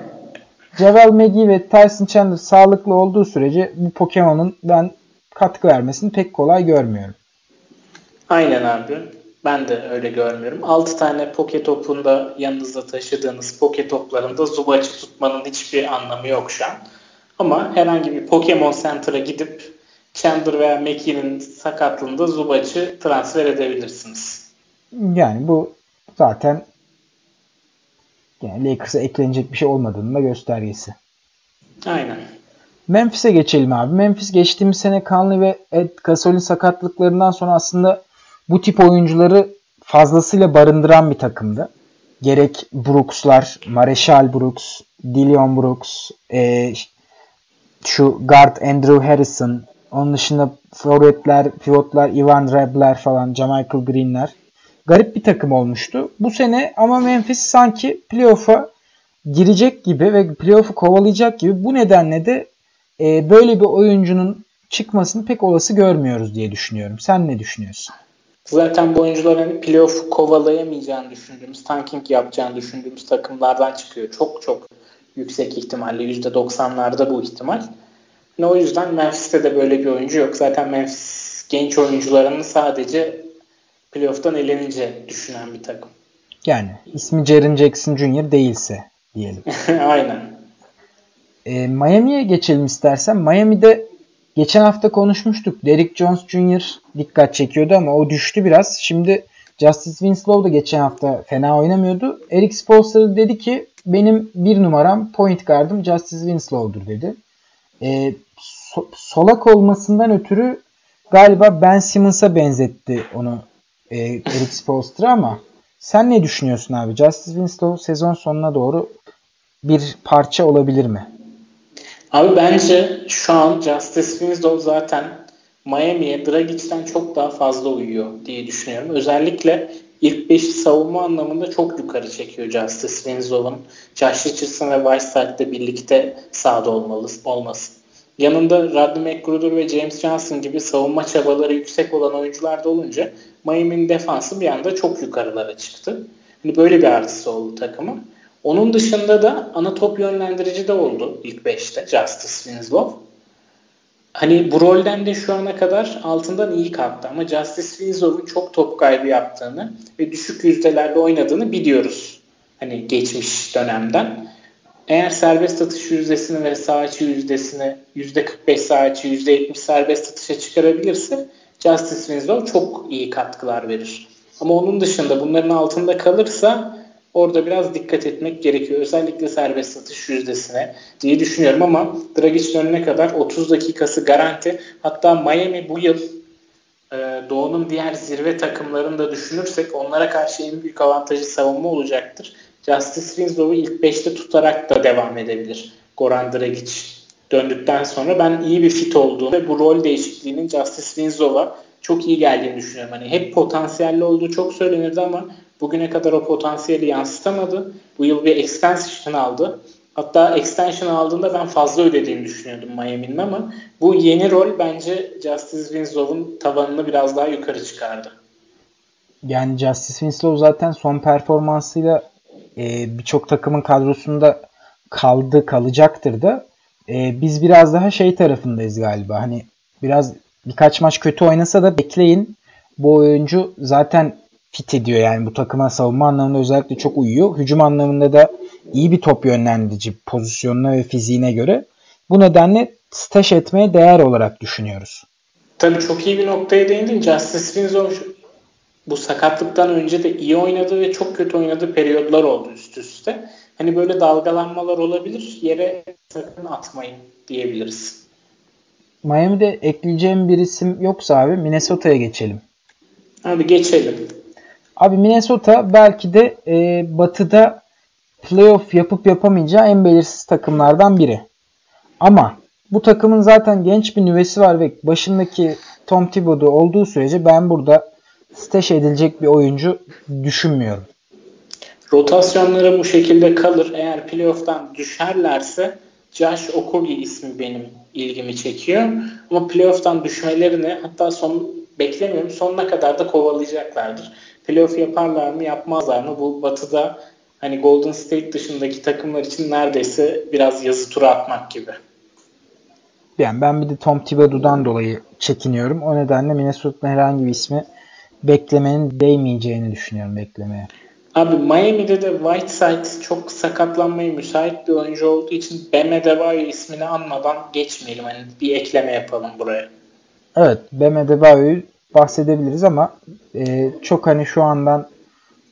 Speaker 1: Javel McGee ve Tyson Chandler sağlıklı olduğu sürece bu Pokemon'un ben katkı vermesini pek kolay görmüyorum.
Speaker 2: Aynen abi. Ben de öyle görmüyorum. 6 tane poke topunda yanınızda taşıdığınız poke toplarında Zubac'ı tutmanın hiçbir anlamı yok şu an. Ama herhangi bir Pokemon Center'a gidip Chandler veya McKee'nin sakatlığında Zubac'ı transfer edebilirsiniz.
Speaker 1: Yani bu zaten yani Lakers'a eklenecek bir şey olmadığının da göstergesi.
Speaker 2: Aynen.
Speaker 1: Memphis'e geçelim abi. Memphis geçtiğimiz sene Conley ve Ed Gasol'in sakatlıklarından sonra aslında bu tip oyuncuları fazlasıyla barındıran bir takımdı. Gerek Brooks'lar, Marshall Brooks, Dillion Brooks, e, şu guard Andrew Harrison, onun dışında forvetler, pivotlar Ivan Rebler falan, Jamichael Green'ler garip bir takım olmuştu. Bu sene ama Memphis sanki playoff'a girecek gibi ve playoff'u kovalayacak gibi bu nedenle de e, böyle bir oyuncunun çıkmasını pek olası görmüyoruz diye düşünüyorum. Sen ne düşünüyorsun?
Speaker 2: Zaten bu oyuncular hani kovalayamayacağını düşündüğümüz, tanking yapacağını düşündüğümüz takımlardan çıkıyor. Çok çok yüksek ihtimalle %90'larda bu ihtimal. Yani o yüzden Memphis'te de böyle bir oyuncu yok. Zaten Memphis genç oyuncularının sadece playoff'tan elenince düşünen bir takım.
Speaker 1: Yani ismi Jaren Jackson Jr. değilse diyelim.
Speaker 2: Aynen.
Speaker 1: E, Miami'ye geçelim istersen. Miami'de geçen hafta konuşmuştuk. Derrick Jones Jr. dikkat çekiyordu ama o düştü biraz. Şimdi Justice Winslow da geçen hafta fena oynamıyordu. Eric Spoelstra dedi ki benim bir numaram point guard'ım Justice Winslow'dur dedi. E, so- solak olmasından ötürü galiba Ben Simmons'a benzetti onu e, Eric Spoelstra ama sen ne düşünüyorsun abi? Justice Winslow sezon sonuna doğru bir parça olabilir mi?
Speaker 2: Abi bence şu an Justice Winslow zaten Miami'ye Dragic'ten çok daha fazla uyuyor diye düşünüyorum. Özellikle ilk 5 savunma anlamında çok yukarı çekiyor Justice Winslow'un. Josh Richardson ve Whiteside'de birlikte sahada olmalı, olması. Yanında Rodney McGruder ve James Johnson gibi savunma çabaları yüksek olan oyuncular da olunca Miami'nin defansı bir anda çok yukarılara çıktı. Hani böyle bir artısı oldu takımın. Onun dışında da ana top yönlendirici de oldu ilk 5'te Justice Winslow. Hani bu rolden de şu ana kadar altından iyi kalktı ama Justice Winslow'un çok top kaybı yaptığını ve düşük yüzdelerde oynadığını biliyoruz. Hani geçmiş dönemden. Eğer serbest atış yüzdesini ve sağ içi yüzdesini %45 sağ içi %70 serbest atışa çıkarabilirse Justice Winslow çok iyi katkılar verir. Ama onun dışında bunların altında kalırsa orada biraz dikkat etmek gerekiyor. Özellikle serbest atış yüzdesine diye düşünüyorum ama Dragic dönene kadar 30 dakikası garanti. Hatta Miami bu yıl e, Doğu'nun diğer zirve takımlarını da düşünürsek onlara karşı en büyük avantajı savunma olacaktır. Justice Winslow'u ilk 5'te tutarak da devam edebilir. Goran Dragic döndükten sonra ben iyi bir fit olduğunu ve bu rol değişikliğinin Justice Winslow'a çok iyi geldiğini düşünüyorum. Hani hep potansiyelli olduğu çok söylenirdi ama bugüne kadar o potansiyeli yansıtamadı. Bu yıl bir extension aldı. Hatta extension aldığında ben fazla ödediğini düşünüyordum Miami'nin ama bu yeni rol bence Justice Winslow'un tavanını biraz daha yukarı çıkardı.
Speaker 1: Yani Justice Winslow zaten son performansıyla e, birçok takımın kadrosunda kaldı kalacaktır da e, biz biraz daha şey tarafındayız galiba. Hani biraz birkaç maç kötü oynasa da bekleyin. Bu oyuncu zaten fit ediyor yani bu takıma savunma anlamında özellikle çok uyuyor. Hücum anlamında da iyi bir top yönlendirici pozisyonuna ve fiziğine göre. Bu nedenle stash etmeye değer olarak düşünüyoruz.
Speaker 2: Tabii çok iyi bir noktaya değindin. Justice Winslow bu sakatlıktan önce de iyi oynadı ve çok kötü oynadığı periyodlar oldu üst üste. Hani böyle dalgalanmalar olabilir. Yere sakın atmayın diyebiliriz.
Speaker 1: Miami'de ekleyeceğim bir isim yoksa abi Minnesota'ya geçelim.
Speaker 2: Abi geçelim.
Speaker 1: Abi Minnesota belki de e, batıda playoff yapıp yapamayacağı en belirsiz takımlardan biri. Ama bu takımın zaten genç bir nüvesi var ve başındaki Tom Thibodeau olduğu sürece ben burada stash edilecek bir oyuncu düşünmüyorum.
Speaker 2: Rotasyonları bu şekilde kalır. Eğer playoff'tan düşerlerse Josh Okogie ismi benim ilgimi çekiyor. Ama playoff'tan düşmelerini hatta son beklemiyorum. Sonuna kadar da kovalayacaklardır. Playoff yaparlar mı yapmazlar mı? Bu batıda hani Golden State dışındaki takımlar için neredeyse biraz yazı tura atmak gibi.
Speaker 1: Yani ben bir de Tom Thibodeau'dan dolayı çekiniyorum. O nedenle Minnesota'nın herhangi bir ismi beklemenin değmeyeceğini düşünüyorum beklemeye.
Speaker 2: Abi Miami'de de Whiteside çok sakatlanmaya müsait bir oyuncu olduğu için Beme Debayo ismini anmadan geçmeyelim. Hani bir ekleme yapalım buraya.
Speaker 1: Evet Beme Debayo'yu bahsedebiliriz ama e, çok hani şu andan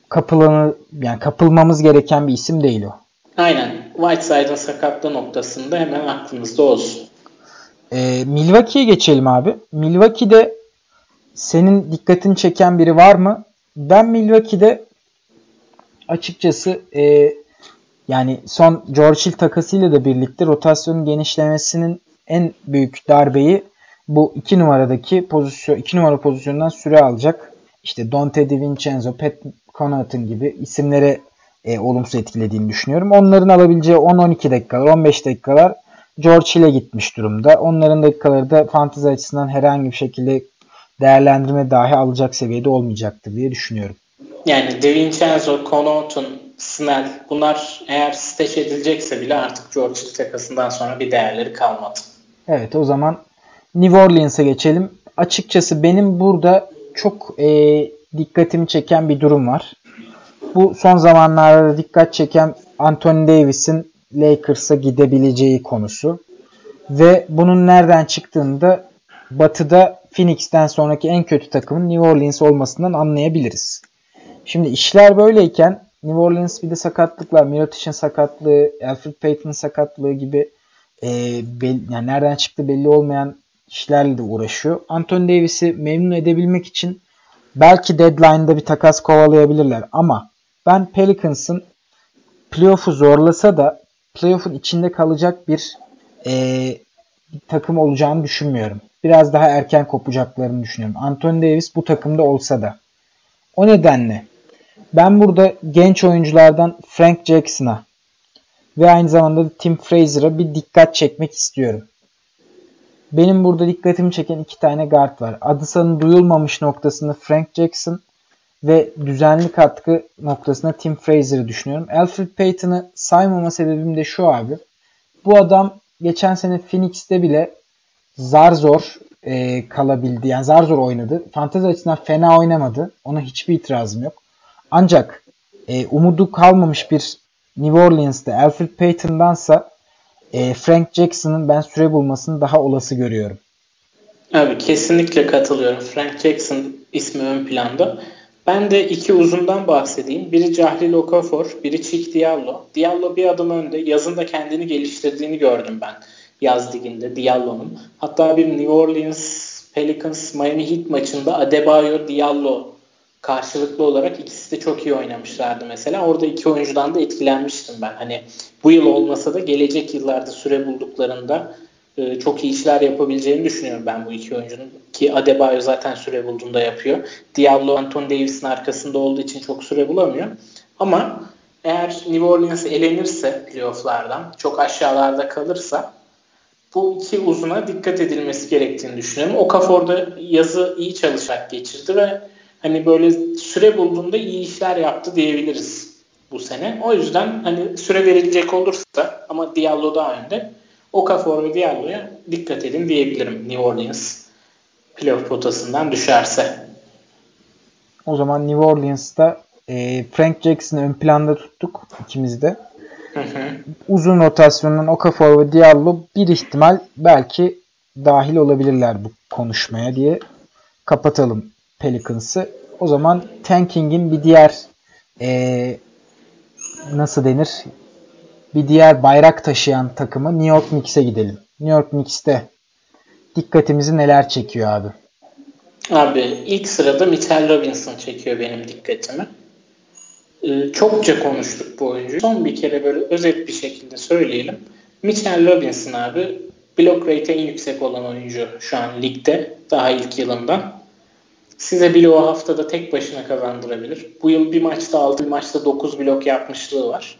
Speaker 1: kapılanı yani kapılmamız gereken bir isim değil o.
Speaker 2: Aynen. Whiteside'ın sakatlığı noktasında hemen aklımızda olsun.
Speaker 1: E, Milwaukee'ye geçelim abi. Milwaukee'de senin dikkatini çeken biri var mı? Ben Milwaukee'de açıkçası e, yani son George Hill takasıyla da birlikte rotasyonun genişlemesinin en büyük darbeyi bu iki numaradaki pozisyon, iki numara pozisyonundan süre alacak. İşte Dante DiVincenzo, Pat Connaughton gibi isimlere e, olumsuz etkilediğini düşünüyorum. Onların alabileceği 10-12 dakikalar, 15 dakikalar George Hill'e gitmiş durumda. Onların dakikaları da fantezi açısından herhangi bir şekilde değerlendirme dahi alacak seviyede olmayacaktır diye düşünüyorum.
Speaker 2: Yani DiVincenzo, Connaughton, Snell bunlar eğer stash edilecekse bile artık George Hill takasından sonra bir değerleri kalmadı.
Speaker 1: Evet o zaman New Orleans'a geçelim. Açıkçası benim burada çok e, dikkatimi çeken bir durum var. Bu son zamanlarda dikkat çeken Anthony Davis'in Lakers'a gidebileceği konusu. Ve bunun nereden çıktığını da Batı'da Phoenix'ten sonraki en kötü takımın New Orleans olmasından anlayabiliriz. Şimdi işler böyleyken New Orleans bir de sakatlıklar, Mirotic'in sakatlığı, Alfred Payton'ın sakatlığı gibi e, belli, yani nereden çıktı belli olmayan işlerle de uğraşıyor. Anthony Davis'i memnun edebilmek için belki deadline'da bir takas kovalayabilirler ama ben Pelicans'ın playoff'u zorlasa da playoff'un içinde kalacak bir, e, takım olacağını düşünmüyorum. Biraz daha erken kopacaklarını düşünüyorum. Anthony Davis bu takımda olsa da. O nedenle ben burada genç oyunculardan Frank Jackson'a ve aynı zamanda da Tim Frazier'a bir dikkat çekmek istiyorum. Benim burada dikkatimi çeken iki tane guard var. Adı sanı duyulmamış noktasında Frank Jackson ve düzenli katkı noktasında Tim Frazier'ı düşünüyorum. Alfred Payton'ı saymama sebebim de şu abi. Bu adam geçen sene Phoenix'te bile zar zor e, kalabildi. Yani zar zor oynadı. Fantezi açısından fena oynamadı. Ona hiçbir itirazım yok. Ancak e, umudu kalmamış bir New Orleans'ta Alfred Payton'dansa e, Frank Jackson'ın ben süre bulmasını daha olası görüyorum.
Speaker 2: Abi kesinlikle katılıyorum. Frank Jackson ismi ön planda. Ben de iki uzundan bahsedeyim. Biri Cahlil Okafor, biri Chick Diallo. Diallo bir adım önde. Yazında kendini geliştirdiğini gördüm ben yaz liginde Diallo'nun. Hatta bir New Orleans Pelicans Miami Heat maçında Adebayo Diallo karşılıklı olarak ikisi de çok iyi oynamışlardı mesela. Orada iki oyuncudan da etkilenmiştim ben. Hani bu yıl olmasa da gelecek yıllarda süre bulduklarında e, çok iyi işler yapabileceğini düşünüyorum ben bu iki oyuncunun. Ki Adebayo zaten süre bulduğunda yapıyor. Diablo Anthony Davis'in arkasında olduğu için çok süre bulamıyor. Ama eğer New Orleans elenirse playofflardan, çok aşağılarda kalırsa bu iki uzuna dikkat edilmesi gerektiğini düşünüyorum. Okafor'da yazı iyi çalışarak geçirdi ve hani böyle süre bulduğunda iyi işler yaptı diyebiliriz bu sene. O yüzden hani süre verilecek olursa ama Diallo daha önde Okafor ve Diallo'ya dikkat edin diyebilirim New Orleans playoff potasından düşerse.
Speaker 1: O zaman New Orleans'ta e, Frank Jackson'ı ön planda tuttuk ikimiz de. Hı hı. Uzun rotasyonun Okafor ve Diallo bir ihtimal belki dahil olabilirler bu konuşmaya diye kapatalım Pelicans'ı. O zaman tanking'in bir diğer e, nasıl denir bir diğer bayrak taşıyan takımı New York Knicks'e gidelim. New York Knicks'te dikkatimizi neler çekiyor abi?
Speaker 2: Abi ilk sırada Mitchell Robinson çekiyor benim dikkatimi. Ee, çokça konuştuk bu oyuncuyu. Son bir kere böyle özet bir şekilde söyleyelim. Mitchell Robinson abi blok rate en yüksek olan oyuncu şu an ligde daha ilk yılından. Size bloğu haftada tek başına kazandırabilir. Bu yıl bir maçta 6 bir maçta 9 blok yapmışlığı var.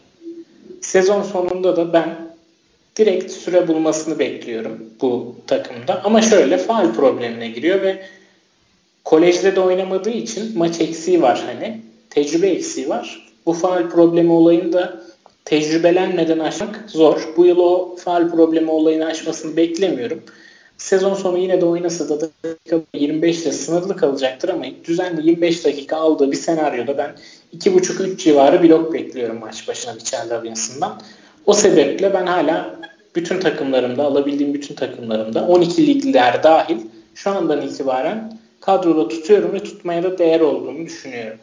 Speaker 2: Sezon sonunda da ben direkt süre bulmasını bekliyorum bu takımda. Ama şöyle faal problemine giriyor ve kolejde de oynamadığı için maç eksiği var hani. Tecrübe eksiği var. Bu faal problemi olayını da tecrübelenmeden aşmak zor. Bu yıl o faal problemi olayını aşmasını beklemiyorum. Sezon sonu yine de oynasa da 25 ile sınırlı kalacaktır ama düzenli 25 dakika aldığı bir senaryoda ben 2.5-3 civarı blok bekliyorum maç başına Mitchell Robinson'dan. O sebeple ben hala bütün takımlarımda, alabildiğim bütün takımlarımda 12 ligler dahil şu andan itibaren kadroda tutuyorum ve tutmaya da değer olduğunu düşünüyorum.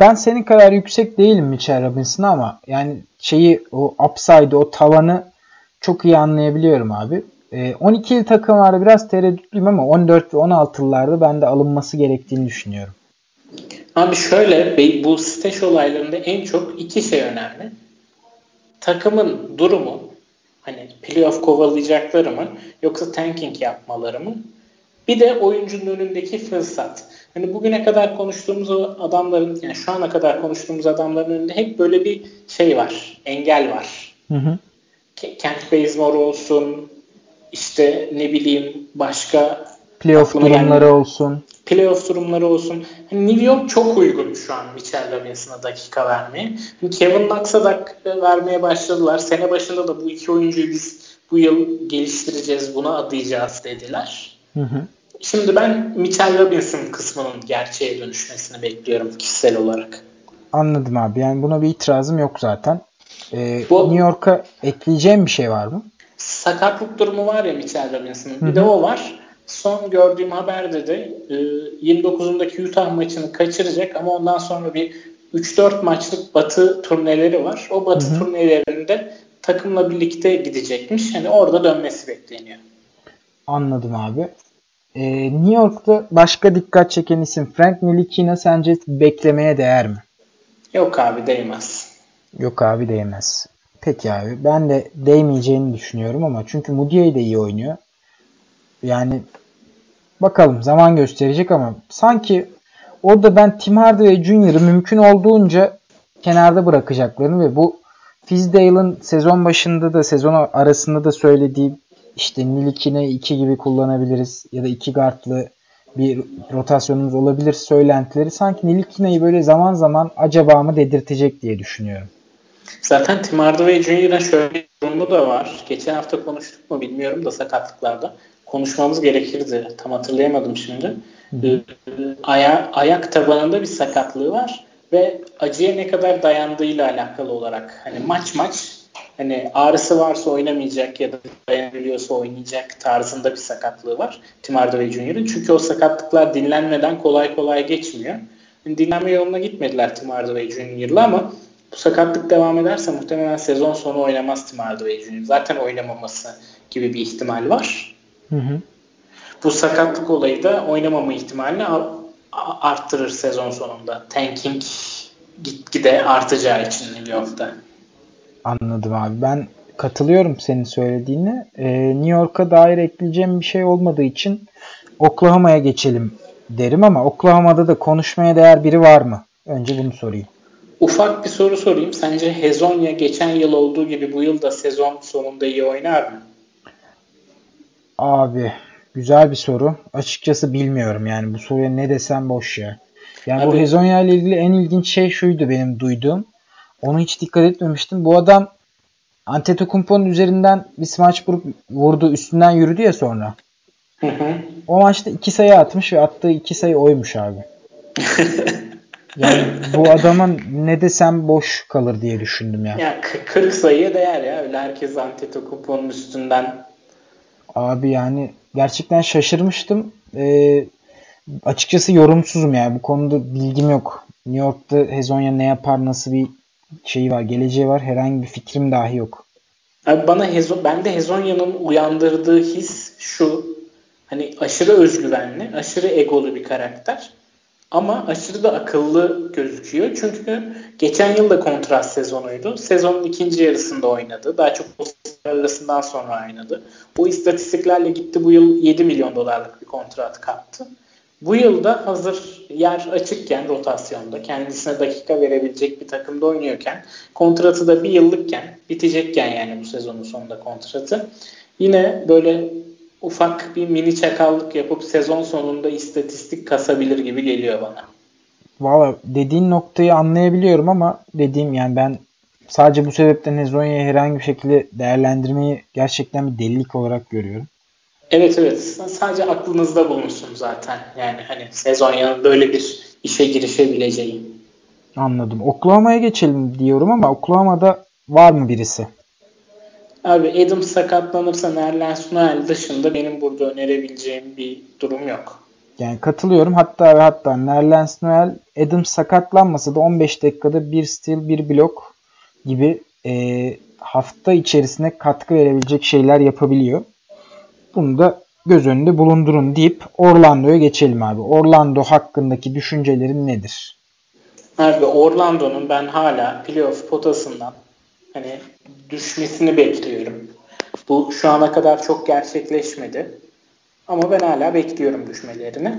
Speaker 1: Ben senin kadar yüksek değilim Mitchell Robinson'a ama yani şeyi o upside, o tavanı çok iyi anlayabiliyorum abi. E, 12'li takımlarda biraz tereddütlüyüm ama 14 ve 16'lılarda ben de alınması gerektiğini düşünüyorum.
Speaker 2: Abi şöyle bu stage olaylarında en çok iki şey önemli. Takımın durumu hani playoff kovalayacakları mı yoksa tanking yapmaları mı? Bir de oyuncunun önündeki fırsat. Hani bugüne kadar konuştuğumuz adamların yani şu ana kadar konuştuğumuz adamların önünde hep böyle bir şey var. Engel var. Hı hı. Kent Bazemore olsun, işte ne bileyim başka
Speaker 1: playoff durumları yani, olsun.
Speaker 2: Playoff durumları olsun. Hani New York çok uygun şu an Mitchell Robinson'a dakika vermeye. Hani Kevin Knox'a dakika vermeye başladılar. Sene başında da bu iki oyuncuyu biz bu yıl geliştireceğiz, buna adayacağız dediler. Hı hı. Şimdi ben Mitchell Robinson kısmının gerçeğe dönüşmesini bekliyorum kişisel olarak.
Speaker 1: Anladım abi. Yani buna bir itirazım yok zaten. Ee, bu, New York'a ekleyeceğim bir şey var mı?
Speaker 2: sakatlık durumu var ya Mitchell Robinson'ın. Bir de o var. Son gördüğüm haberde de 29'undaki Utah maçını kaçıracak ama ondan sonra bir 3-4 maçlık batı turneleri var. O batı Hı-hı. turnelerinde takımla birlikte gidecekmiş. Hani orada dönmesi bekleniyor.
Speaker 1: Anladım abi. Ee, New York'ta başka dikkat çeken isim Frank Nilikina sence beklemeye değer mi?
Speaker 2: Yok abi değmez.
Speaker 1: Yok abi değmez. Peki abi. Ben de değmeyeceğini düşünüyorum ama çünkü Mudiay de iyi oynuyor. Yani bakalım zaman gösterecek ama sanki orada ben Tim Hardaway Jr.'ı mümkün olduğunca kenarda bırakacaklarını ve bu Fizdale'ın sezon başında da sezon arasında da söylediği işte Nilikine 2 gibi kullanabiliriz ya da 2 guardlı bir rotasyonumuz olabilir söylentileri sanki Nilikine'yi böyle zaman zaman acaba mı dedirtecek diye düşünüyorum.
Speaker 2: Zaten Tim Hardaway Jr.'ın şöyle bir durumu da var. Geçen hafta konuştuk mu bilmiyorum da sakatlıklarda. Konuşmamız gerekirdi. Tam hatırlayamadım şimdi. Ee, aya, ayak tabanında bir sakatlığı var. ve acıya ne kadar dayandığıyla alakalı olarak hani maç maç hani ağrısı varsa oynamayacak ya da dayanabiliyorsa oynayacak tarzında bir sakatlığı var Tim Hardaway Jr.'ın. Çünkü o sakatlıklar dinlenmeden kolay kolay geçmiyor. Yani dinlenme yoluna gitmediler Tim Hardaway Jr.'la ama bu sakatlık devam ederse muhtemelen sezon sonu oynamaz Tim Hardaway Jr. Zaten oynamaması gibi bir ihtimal var. Hı hı. Bu sakatlık olayı da oynamama ihtimalini arttırır sezon sonunda. Tanking gitgide artacağı için New York'ta.
Speaker 1: Anladım abi. Ben katılıyorum senin söylediğine. Ee, New York'a dair ekleyeceğim bir şey olmadığı için Oklahoma'ya geçelim derim ama Oklahoma'da da konuşmaya değer biri var mı? Önce bunu sorayım.
Speaker 2: Ufak bir soru sorayım. Sence Hezonya geçen yıl olduğu gibi bu yıl da sezon sonunda iyi oynar mı?
Speaker 1: Abi güzel bir soru. Açıkçası bilmiyorum yani bu soruya ne desem boş ya. Yani Abi, bu Hezonya ile ilgili en ilginç şey şuydu benim duyduğum. Onu hiç dikkat etmemiştim. Bu adam Antetokounmpo'nun üzerinden bir smaç vurup vurdu üstünden yürüdü ya sonra. Hı hı. O maçta iki sayı atmış ve attığı iki sayı oymuş abi. yani bu adamın ne desem boş kalır diye düşündüm ya.
Speaker 2: Ya 40 sayıya değer ya. Öyle herkes Antetokounmpo'nun üstünden.
Speaker 1: Abi yani gerçekten şaşırmıştım. Ee, açıkçası yorumsuzum yani. Bu konuda bilgim yok. New York'ta Hezonya ne yapar, nasıl bir şeyi var, geleceği var. Herhangi bir fikrim dahi yok.
Speaker 2: Abi bana Hezo, bende Hezonya'nın uyandırdığı his şu. Hani aşırı özgüvenli, aşırı egolu bir karakter. Ama aşırı da akıllı gözüküyor. Çünkü geçen yıl da kontrast sezonuydu. Sezonun ikinci yarısında oynadı. Daha çok arasından sonra oynadı. Bu istatistiklerle gitti bu yıl 7 milyon dolarlık bir kontrat kaptı. Bu yılda hazır yer açıkken rotasyonda kendisine dakika verebilecek bir takımda oynuyorken kontratı da bir yıllıkken bitecekken yani bu sezonun sonunda kontratı yine böyle ufak bir mini çakallık yapıp sezon sonunda istatistik kasabilir gibi geliyor bana.
Speaker 1: Valla dediğin noktayı anlayabiliyorum ama dediğim yani ben sadece bu sebepten Hezonya'yı herhangi bir şekilde değerlendirmeyi gerçekten bir delilik olarak görüyorum.
Speaker 2: Evet evet. Sadece aklınızda bulunsun zaten. Yani hani Hezonya'nın böyle bir işe girişebileceği.
Speaker 1: Anladım. Oklahoma'ya geçelim diyorum ama Oklahoma'da var mı birisi?
Speaker 2: Abi Adam sakatlanırsa Nerlens Noel dışında benim burada önerebileceğim bir durum yok.
Speaker 1: Yani katılıyorum. Hatta ve hatta Nerlens Noel Adam sakatlanmasa da 15 dakikada bir steal bir blok gibi e, hafta içerisinde katkı verebilecek şeyler yapabiliyor. Bunu da göz önünde bulundurun deyip Orlando'ya geçelim abi. Orlando hakkındaki düşüncelerin nedir?
Speaker 2: Abi Orlando'nun ben hala playoff potasından hani düşmesini bekliyorum. Bu şu ana kadar çok gerçekleşmedi. Ama ben hala bekliyorum düşmelerini.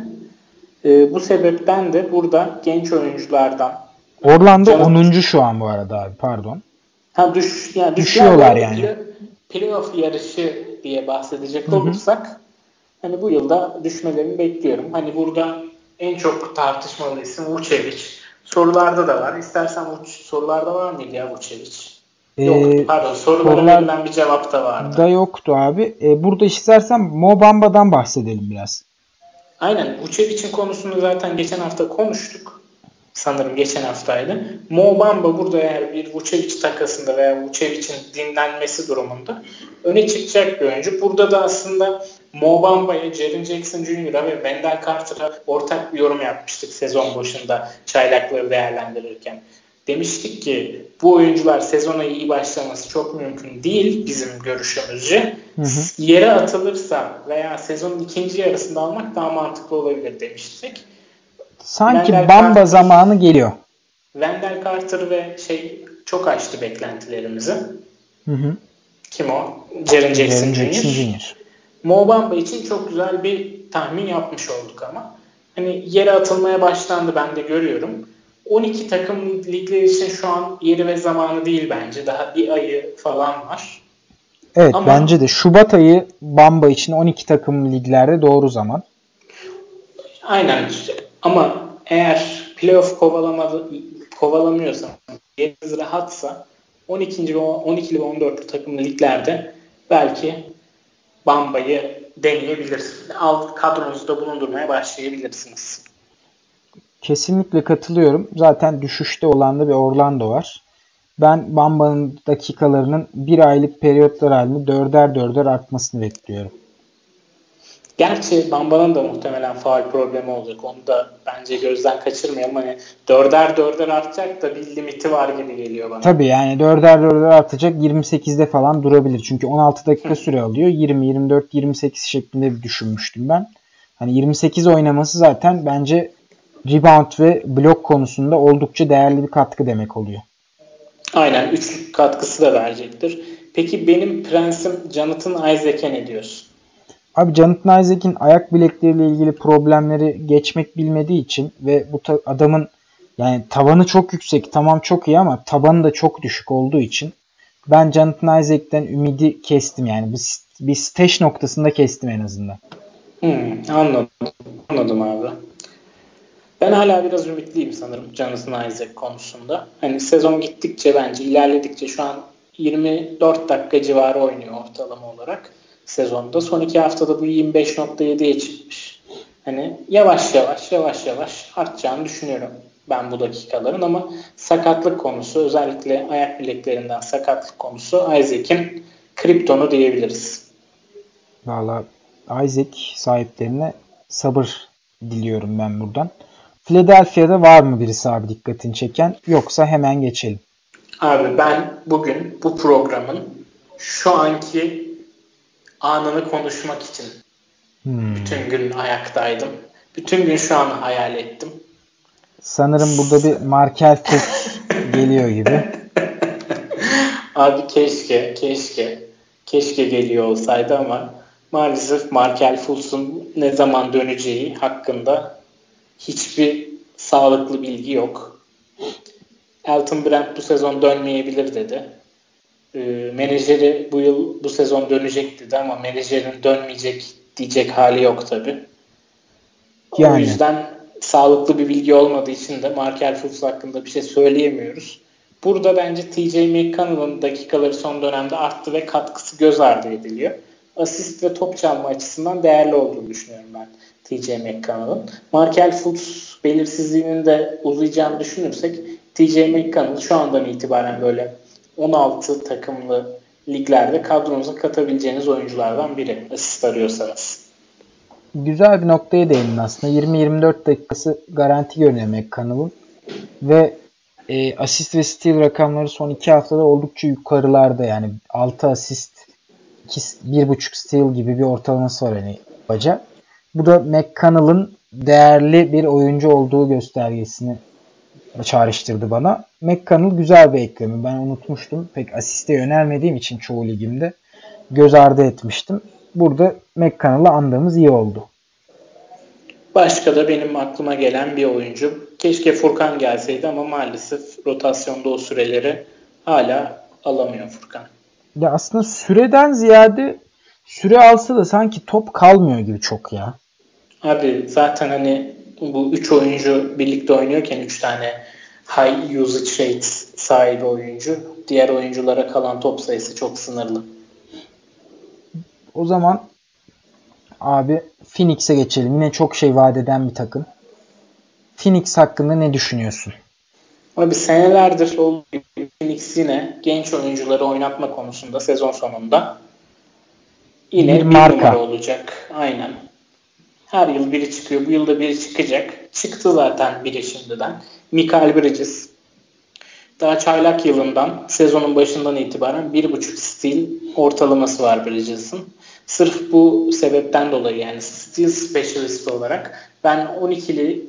Speaker 2: Ee, bu sebepten de burada genç oyunculardan
Speaker 1: Orlando Canım, 10. şu an bu arada abi pardon.
Speaker 2: Ha düş yani
Speaker 1: düşüyorlar yani.
Speaker 2: Playoff yarışı diye bahsedecek Hı-hı. olursak hani bu yılda düşmelerini bekliyorum. Hani burada en çok tartışmalı isim Vucevic. Sorularda da var. İstersen sorularda var mıydı ya Vucevic? Ee, yoktu pardon sorulara verilen bir cevap da vardı.
Speaker 1: Da yoktu abi. Ee, burada istersen Mo Bamba'dan bahsedelim biraz.
Speaker 2: Aynen. Vucevic'in konusunu zaten geçen hafta konuştuk sanırım geçen haftaydı. Mo Bamba burada eğer bir Vucevic takasında veya Vucevic'in dinlenmesi durumunda öne çıkacak bir oyuncu. Burada da aslında Mo Bamba'ya, Jaren Jackson Jr.'a ve Wendell Carter'a ortak bir yorum yapmıştık sezon başında çaylakları değerlendirirken. Demiştik ki bu oyuncular sezona iyi başlaması çok mümkün değil bizim görüşümüzce. Hı hı. Yere atılırsa veya sezonun ikinci yarısında almak daha mantıklı olabilir demiştik.
Speaker 1: Sanki Wendell Bamba Carter, zamanı geliyor.
Speaker 2: Wendell Carter ve şey çok açtı beklentilerimizi. Hı hı. Kim o? Jaren Jackson, Jaren Jr. Jr. Mo Bamba için çok güzel bir tahmin yapmış olduk ama. Hani yere atılmaya başlandı ben de görüyorum. 12 takım ligler için şu an yeri ve zamanı değil bence. Daha bir ayı falan var.
Speaker 1: Evet Ama, bence de Şubat ayı Bamba için 12 takım liglerde doğru zaman.
Speaker 2: Aynen. Ama eğer playoff kovalamadı, kovalamıyorsa, yeriniz rahatsa 12. ve 12 ve 14 takımlı liglerde belki Bamba'yı deneyebilirsiniz. Alt kadronuzda bulundurmaya başlayabilirsiniz.
Speaker 1: Kesinlikle katılıyorum. Zaten düşüşte olan da bir Orlando var. Ben Bamba'nın dakikalarının bir aylık periyotlar halinde dörder dörder artmasını bekliyorum.
Speaker 2: Gerçi Bamba'nın da muhtemelen faal problemi olacak. Onu da bence gözden kaçırmayalım. Hani dörder dörder artacak da bir limiti var gibi geliyor bana.
Speaker 1: Tabii yani dörder dörder artacak 28'de falan durabilir. Çünkü 16 dakika süre alıyor. 20, 24, 28 şeklinde bir düşünmüştüm ben. Hani 28 oynaması zaten bence rebound ve blok konusunda oldukça değerli bir katkı demek oluyor.
Speaker 2: Aynen. Üçlük katkısı da verecektir. Peki benim prensim Jonathan Isaac'e ne diyorsun?
Speaker 1: Abi Jonathan Isaac'in ayak bilekleriyle ilgili problemleri geçmek bilmediği için ve bu adamın yani tavanı çok yüksek tamam çok iyi ama tabanı da çok düşük olduğu için ben Jonathan Isaac'ten ümidi kestim yani bir, bir stage noktasında kestim en azından.
Speaker 2: Hmm, anladım. Anladım abi. Ben hala biraz ümitliyim sanırım Jonathan Isaac konusunda. Hani sezon gittikçe bence ilerledikçe şu an 24 dakika civarı oynuyor ortalama olarak sezonda. Son iki haftada bu 25.7'ye çıkmış. Hani yavaş yavaş yavaş yavaş artacağını düşünüyorum ben bu dakikaların ama sakatlık konusu özellikle ayak bileklerinden sakatlık konusu Isaac'in kriptonu diyebiliriz.
Speaker 1: Valla Isaac sahiplerine sabır diliyorum ben buradan. Philadelphia'da var mı birisi abi dikkatini çeken yoksa hemen geçelim.
Speaker 2: Abi ben bugün bu programın şu anki anını konuşmak için hmm. bütün gün ayaktaydım. Bütün gün şu an hayal ettim.
Speaker 1: Sanırım burada bir Markel Fultz geliyor gibi.
Speaker 2: Abi keşke, keşke, keşke geliyor olsaydı ama maalesef Markel Fultz'un ne zaman döneceği hakkında hiçbir sağlıklı bilgi yok. Elton Brand bu sezon dönmeyebilir dedi. E, menajeri bu yıl bu sezon dönecek dedi ama menajerin dönmeyecek diyecek hali yok tabi. Yani. O yüzden sağlıklı bir bilgi olmadığı için de Markel Fultz hakkında bir şey söyleyemiyoruz. Burada bence TJ McConnell'ın dakikaları son dönemde arttı ve katkısı göz ardı ediliyor. Asist ve top çalma açısından değerli olduğunu düşünüyorum ben TJ McConnell'ın. Markel Fultz belirsizliğinin de uzayacağını düşünürsek TJ McConnell şu andan itibaren böyle 16 takımlı liglerde kadronuza katabileceğiniz oyunculardan biri asist arıyorsanız.
Speaker 1: Güzel bir noktaya değindin aslında. 20-24 dakikası garanti görünüyor McConnell'ın. Ve e, asist ve steal rakamları son 2 haftada oldukça yukarılarda. Yani 6 asist, 1.5 steal gibi bir ortalaması var hani baca. Bu da McConnell'ın değerli bir oyuncu olduğu göstergesini çağrıştırdı bana. McConnell güzel bir eklemi. Ben unutmuştum. Pek asiste yönelmediğim için çoğu ligimde göz ardı etmiştim. Burada McConnell'ı andığımız iyi oldu.
Speaker 2: Başka da benim aklıma gelen bir oyuncu. Keşke Furkan gelseydi ama maalesef rotasyonda o süreleri hala alamıyor Furkan.
Speaker 1: Ya aslında süreden ziyade süre alsa da sanki top kalmıyor gibi çok ya.
Speaker 2: Abi zaten hani bu üç oyuncu birlikte oynuyorken üç tane high usage rate sahibi oyuncu. Diğer oyunculara kalan top sayısı çok sınırlı.
Speaker 1: O zaman abi Phoenix'e geçelim. Yine çok şey vaat eden bir takım. Phoenix hakkında ne düşünüyorsun?
Speaker 2: Abi senelerdir olduğu Phoenix yine genç oyuncuları oynatma konusunda sezon sonunda yine bir, bir marka. numara olacak. Aynen. Her yıl biri çıkıyor. Bu yılda biri çıkacak. Çıktı zaten biri şimdiden. Mikael Bridges. Daha çaylak yılından sezonun başından itibaren 1.5 stil ortalaması var Bridges'ın. Sırf bu sebepten dolayı yani stil specialist olarak ben 12'li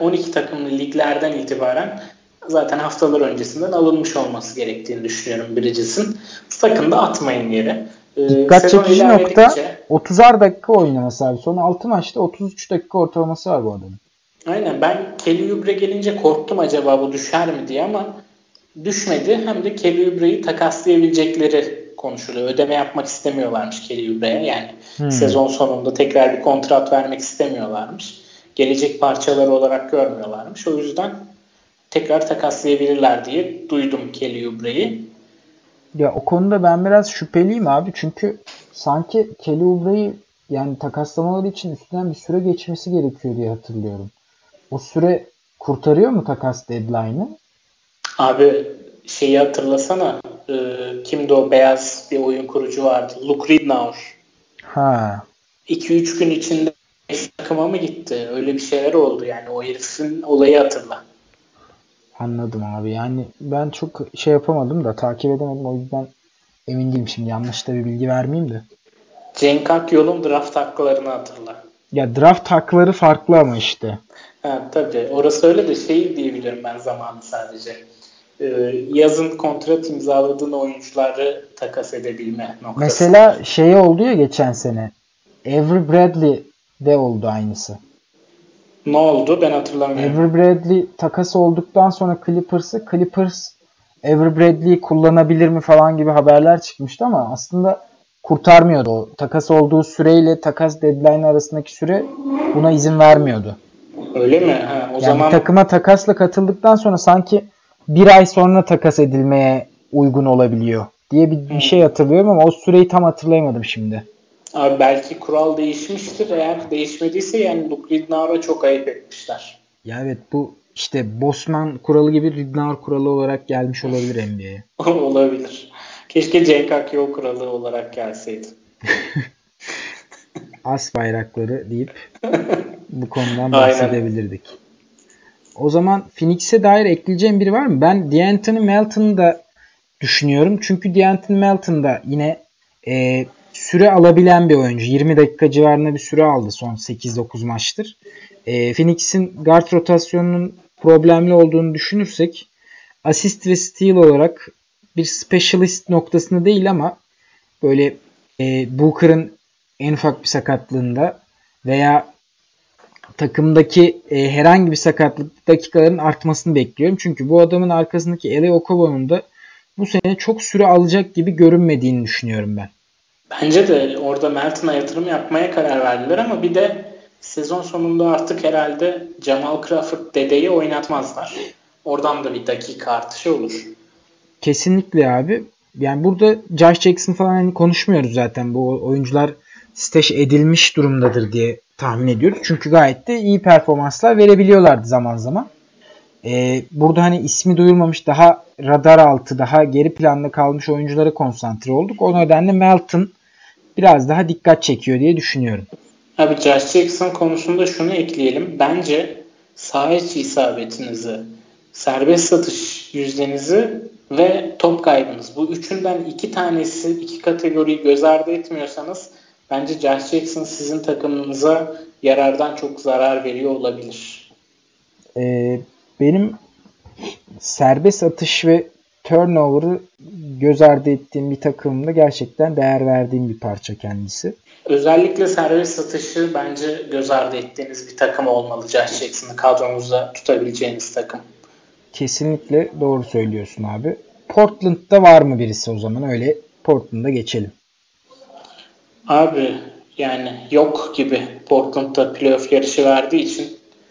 Speaker 2: 12 takımlı liglerden itibaren zaten haftalar öncesinden alınmış olması gerektiğini düşünüyorum Bridges'in. Sakın da atmayın yere.
Speaker 1: Ee, Dikkat çekici nokta 30'ar dakika oynaması abi. Son 6 maçta 33 dakika ortalaması var bu adamın.
Speaker 2: Aynen ben Kelly Oubre gelince korktum acaba bu düşer mi diye ama düşmedi. Hem de Kelly Oubre'yi takaslayabilecekleri konuşuluyor. Ödeme yapmak istemiyorlarmış Kelly Oubre'ye. Yani hmm. sezon sonunda tekrar bir kontrat vermek istemiyorlarmış. Gelecek parçaları olarak görmüyorlarmış. O yüzden tekrar takaslayabilirler diye duydum Kelly Oubre'yi.
Speaker 1: Ya o konuda ben biraz şüpheliyim abi. Çünkü sanki Kelly Oubre'yi yani takaslamaları için üstünden bir süre geçmesi gerekiyor diye hatırlıyorum. o süre kurtarıyor mu takas deadline'ı?
Speaker 2: Abi şeyi hatırlasana e, kimdi o beyaz bir oyun kurucu vardı. Luke Ridnour.
Speaker 1: Ha.
Speaker 2: 2-3 gün içinde takıma mı gitti? Öyle bir şeyler oldu yani. O herifin olayı hatırla.
Speaker 1: Anladım abi. Yani ben çok şey yapamadım da takip edemedim. O yüzden emin değilim şimdi. Yanlış da bir bilgi vermeyeyim de.
Speaker 2: Cenk Akyol'un draft haklarını hatırla.
Speaker 1: Ya draft hakları farklı ama işte.
Speaker 2: Ha, tabii. Orası öyle de şey diyebilirim ben zamanı sadece. Ee, yazın kontrat imzaladığın oyuncuları takas edebilme noktası.
Speaker 1: Mesela şey oldu ya geçen sene. Avery Bradley de oldu aynısı.
Speaker 2: Ne oldu? Ben hatırlamıyorum.
Speaker 1: Avery Bradley takas olduktan sonra Clippers'ı Clippers Avery Bradley'i kullanabilir mi falan gibi haberler çıkmıştı ama aslında kurtarmıyordu o. Takas olduğu süreyle takas deadline arasındaki süre buna izin vermiyordu.
Speaker 2: Öyle mi? Ha, o
Speaker 1: yani
Speaker 2: zaman
Speaker 1: takıma takasla katıldıktan sonra sanki bir ay sonra takas edilmeye uygun olabiliyor diye bir, bir şey hatırlıyorum ama o süreyi tam hatırlayamadım şimdi.
Speaker 2: Abi belki kural değişmiştir. Eğer değişmediyse yani Luke Ridnour'a çok ayıp etmişler.
Speaker 1: Ya evet bu işte Bosman kuralı gibi Ridnour kuralı olarak gelmiş olabilir NBA'ye.
Speaker 2: olabilir. Keşke Cenk Akyol kuralı olarak gelseydi.
Speaker 1: As bayrakları deyip bu konudan bahsedebilirdik. O zaman Phoenix'e dair ekleyeceğim biri var mı? Ben D'Anthony Melton'u da düşünüyorum. Çünkü D'Anthony Melton da yine e, süre alabilen bir oyuncu. 20 dakika civarında bir süre aldı son 8-9 maçtır. E, Phoenix'in guard rotasyonunun problemli olduğunu düşünürsek asist ve steal olarak bir specialist noktasında değil ama böyle e, Booker'ın en ufak bir sakatlığında veya takımdaki e, herhangi bir sakatlık dakikaların artmasını bekliyorum. Çünkü bu adamın arkasındaki Ele Okobo'nun da bu sene çok süre alacak gibi görünmediğini düşünüyorum ben.
Speaker 2: Bence de orada Melton'a yatırım yapmaya karar verdiler ama bir de sezon sonunda artık herhalde Jamal Crawford dedeyi oynatmazlar. Oradan da bir dakika artışı olur.
Speaker 1: Kesinlikle abi. Yani burada Josh Jackson falan hani konuşmuyoruz zaten. Bu oyuncular staj edilmiş durumdadır diye tahmin ediyoruz. Çünkü gayet de iyi performanslar verebiliyorlardı zaman zaman. Ee, burada hani ismi duyulmamış daha radar altı daha geri planda kalmış oyunculara konsantre olduk. O nedenle Melton biraz daha dikkat çekiyor diye düşünüyorum.
Speaker 2: Abi Josh Jackson konusunda şunu ekleyelim. Bence saha içi isabetinizi, serbest satış yüzdenizi ve top kaybınız. Bu üçünden iki tanesi, iki kategoriyi göz ardı etmiyorsanız bence Josh Jackson sizin takımınıza yarardan çok zarar veriyor olabilir.
Speaker 1: Ee, benim serbest atış ve turnover'ı göz ardı ettiğim bir takımda gerçekten değer verdiğim bir parça kendisi.
Speaker 2: Özellikle serbest satışı bence göz ardı ettiğiniz bir takım olmalı Josh Jackson'ı kadronuzda tutabileceğiniz takım.
Speaker 1: Kesinlikle doğru söylüyorsun abi. Portland'da var mı birisi o zaman? Öyle Portland'a geçelim.
Speaker 2: Abi yani yok gibi Portland'da playoff yarışı verdiği için.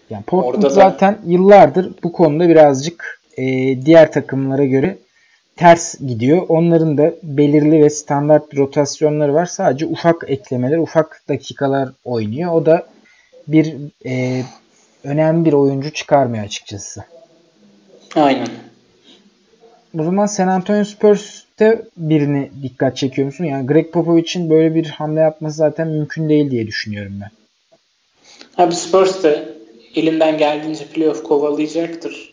Speaker 1: Yani Portland Orada zaten da... yıllardır bu konuda birazcık e, diğer takımlara göre ters gidiyor. Onların da belirli ve standart rotasyonları var. Sadece ufak eklemeler, ufak dakikalar oynuyor. O da bir e, önemli bir oyuncu çıkarmıyor açıkçası.
Speaker 2: Aynen.
Speaker 1: O zaman San Antonio Spurs'te birini dikkat çekiyor musun? Yani Greg Popovich'in böyle bir hamle yapması zaten mümkün değil diye düşünüyorum ben.
Speaker 2: Abi Spurs de elinden geldiğince playoff kovalayacaktır.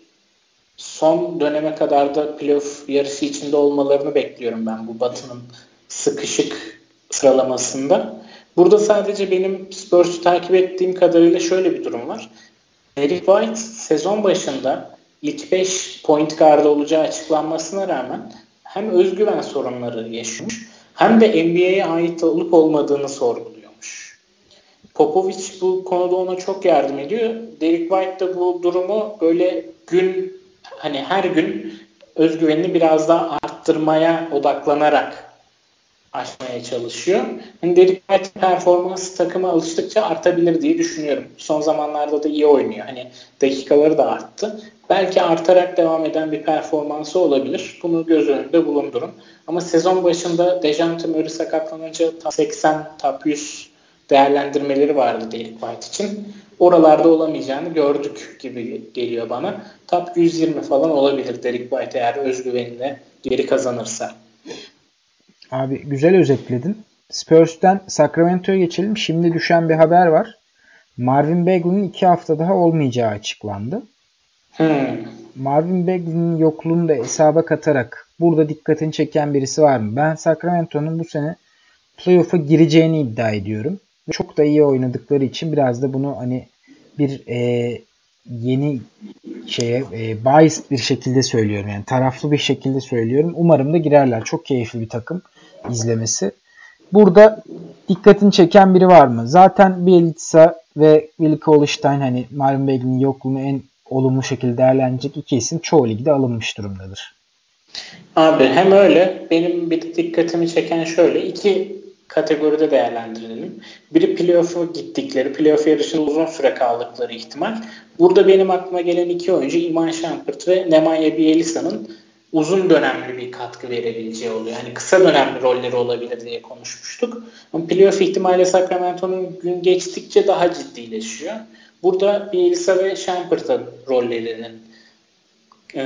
Speaker 2: Son döneme kadar da playoff yarışı içinde olmalarını bekliyorum ben bu Batı'nın sıkışık sıralamasında. Burada sadece benim Spurs'u takip ettiğim kadarıyla şöyle bir durum var. Eric White sezon başında ilk 5 point guard olacağı açıklanmasına rağmen hem özgüven sorunları yaşamış hem de NBA'ye ait olup olmadığını sorguluyormuş. Popovic bu konuda ona çok yardım ediyor. Derek White de bu durumu böyle gün hani her gün özgüvenini biraz daha arttırmaya odaklanarak aşmaya çalışıyor. Hani Derek White performansı takıma alıştıkça artabilir diye düşünüyorum. Son zamanlarda da iyi oynuyor. Hani dakikaları da arttı. Belki artarak devam eden bir performansı olabilir. Bunu göz önünde bulundurun. Ama sezon başında Dejante Murray sakatlanınca top 80, top 100 değerlendirmeleri vardı Derek White için. Oralarda olamayacağını gördük gibi geliyor bana. Top 120 falan olabilir Derek White eğer özgüvenine geri kazanırsa.
Speaker 1: Abi güzel özetledin. Spurs'ten Sacramento'ya geçelim. Şimdi düşen bir haber var. Marvin Bagley'nin iki hafta daha olmayacağı açıklandı.
Speaker 2: Hmm.
Speaker 1: Marvin Bagley'nin yokluğunu da hesaba katarak burada dikkatini çeken birisi var mı? Ben Sacramento'nun bu sene playoff'a gireceğini iddia ediyorum. Çok da iyi oynadıkları için biraz da bunu hani bir e, yeni şeye e, biased bir şekilde söylüyorum. Yani taraflı bir şekilde söylüyorum. Umarım da girerler. Çok keyifli bir takım izlemesi. Burada dikkatini çeken biri var mı? Zaten Bielitsa ve Willi Holstein hani Marvin Bagley'nin yokluğunu en olumlu şekilde değerlenecek iki isim çoğu ligde alınmış durumdadır.
Speaker 2: Abi hem öyle benim bir dikkatimi çeken şöyle iki kategoride değerlendirelim. Biri playoff'a gittikleri, playoff yarışında uzun süre kaldıkları ihtimal. Burada benim aklıma gelen iki oyuncu Iman Shumpert ve Nemanja Bielisa'nın uzun dönemli bir katkı verebileceği oluyor. Yani kısa dönemli rolleri olabilir diye konuşmuştuk. Ama playoff ihtimali Sacramento'nun gün geçtikçe daha ciddileşiyor. Burada Bielisa ve Shumpert'ın rollerinin e,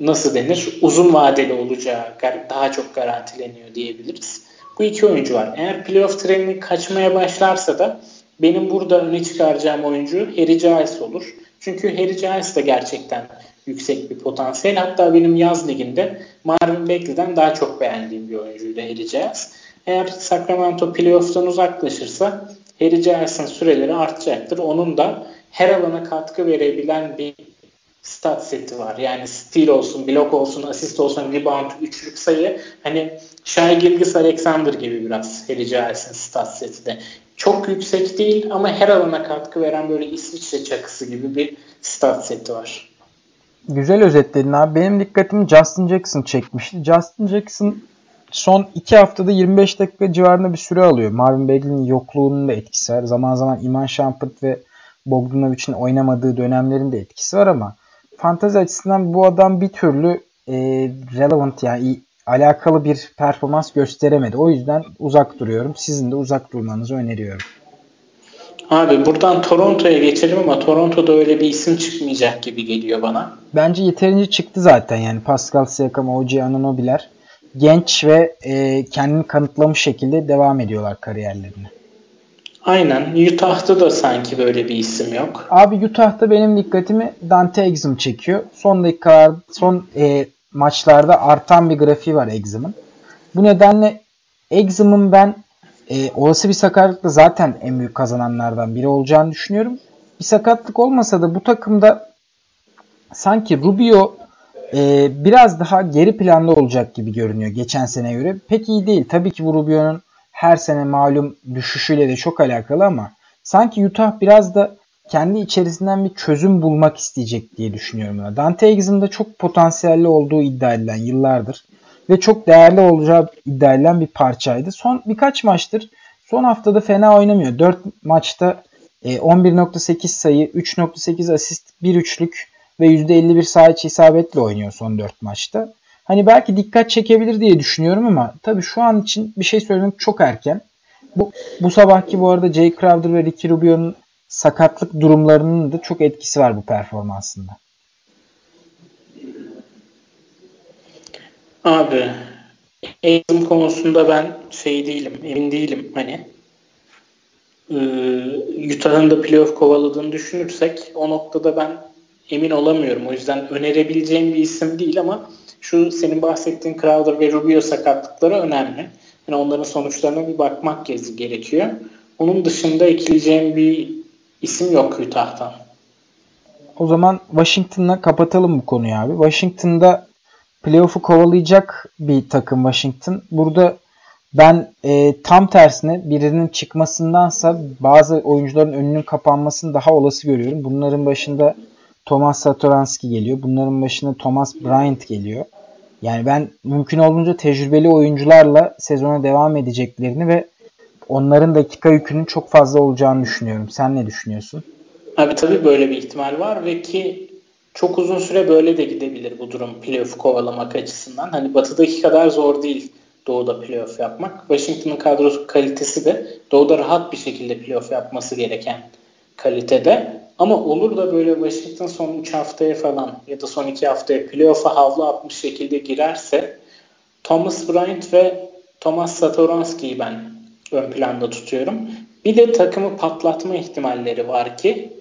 Speaker 2: nasıl denir uzun vadeli olacağı daha çok garantileniyor diyebiliriz. Bu iki oyuncu var. Eğer playoff trenini kaçmaya başlarsa da benim burada öne çıkaracağım oyuncu Harry Giles olur. Çünkü Harry Giles de gerçekten yüksek bir potansiyel. Hatta benim yaz liginde Marvin Bagley'den daha çok beğendiğim bir oyuncuydu Harry Giles. Eğer Sacramento playoff'tan uzaklaşırsa Harry Giles'ın süreleri artacaktır. Onun da her alana katkı verebilen bir stat seti var. Yani steal olsun, blok olsun, asist olsun, rebound, üçlük sayı. Hani Shai Gilgis Alexander gibi biraz Harry Giles'in stat seti de. Çok yüksek değil ama her alana katkı veren böyle İsviçre çakısı gibi bir stat seti var.
Speaker 1: Güzel özetledin abi. Benim dikkatimi Justin Jackson çekmişti. Justin Jackson son 2 haftada 25 dakika civarında bir süre alıyor. Marvin Bagley'nin yokluğunun da etkisi var. Zaman zaman Iman Shumpert ve Bogdanovic'in oynamadığı dönemlerin de etkisi var ama fantazi açısından bu adam bir türlü e, relevant yani alakalı bir performans gösteremedi. O yüzden uzak duruyorum. Sizin de uzak durmanızı öneriyorum.
Speaker 2: Abi buradan Toronto'ya geçelim ama Toronto'da öyle bir isim çıkmayacak gibi geliyor bana.
Speaker 1: Bence yeterince çıktı zaten yani Pascal Siakam, OG Anunobi'ler genç ve e, kendini kanıtlamış şekilde devam ediyorlar kariyerlerine.
Speaker 2: Aynen. Utah'ta da sanki böyle bir isim yok.
Speaker 1: Abi Utah'ta benim dikkatimi Dante Exum çekiyor. Son dakikalar, son e, maçlarda artan bir grafiği var Exum'un. Bu nedenle Exum'un ben e, olası bir sakatlıkla zaten en büyük kazananlardan biri olacağını düşünüyorum. Bir sakatlık olmasa da bu takımda sanki Rubio e, biraz daha geri planda olacak gibi görünüyor geçen sene göre. Pek iyi değil. Tabii ki bu Rubio'nun her sene malum düşüşüyle de çok alakalı ama sanki Utah biraz da kendi içerisinden bir çözüm bulmak isteyecek diye düşünüyorum. Dante da çok potansiyelli olduğu iddia edilen yıllardır ve çok değerli olacağı iddia edilen bir parçaydı. Son birkaç maçtır son haftada fena oynamıyor. 4 maçta 11.8 e, sayı, 3.8 asist, 1 üçlük ve %51 saha içi isabetle oynuyor son 4 maçta. Hani belki dikkat çekebilir diye düşünüyorum ama tabii şu an için bir şey söylemek çok erken. Bu, bu sabahki bu arada Jay Crowder ve Ricky Rubio'nun sakatlık durumlarının da çok etkisi var bu performansında.
Speaker 2: Abi eğitim konusunda ben şey değilim, emin değilim. Hani e, Utah'ın da playoff kovaladığını düşünürsek o noktada ben emin olamıyorum. O yüzden önerebileceğim bir isim değil ama şu senin bahsettiğin Crowder ve Rubio sakatlıkları önemli. Yani onların sonuçlarına bir bakmak gerekiyor. Onun dışında ekleyeceğim bir isim yok Utah'tan.
Speaker 1: O zaman Washington'la kapatalım bu konuyu abi. Washington'da playoff'u kovalayacak bir takım Washington. Burada ben e, tam tersine birinin çıkmasındansa bazı oyuncuların önünün kapanmasını daha olası görüyorum. Bunların başında Thomas Satoranski geliyor. Bunların başında Thomas Bryant geliyor. Yani ben mümkün olduğunca tecrübeli oyuncularla sezona devam edeceklerini ve onların dakika yükünün çok fazla olacağını düşünüyorum. Sen ne düşünüyorsun?
Speaker 2: Abi tabii böyle bir ihtimal var ve ki çok uzun süre böyle de gidebilir bu durum playoff kovalamak açısından. Hani batıdaki kadar zor değil Doğu'da playoff yapmak. Washington'ın kadro kalitesi de Doğu'da rahat bir şekilde playoff yapması gereken kalitede. Ama olur da böyle Washington son 3 haftaya falan ya da son 2 haftaya playoff'a havlu atmış şekilde girerse Thomas Bryant ve Thomas Satoranski'yi ben ön planda tutuyorum. Bir de takımı patlatma ihtimalleri var ki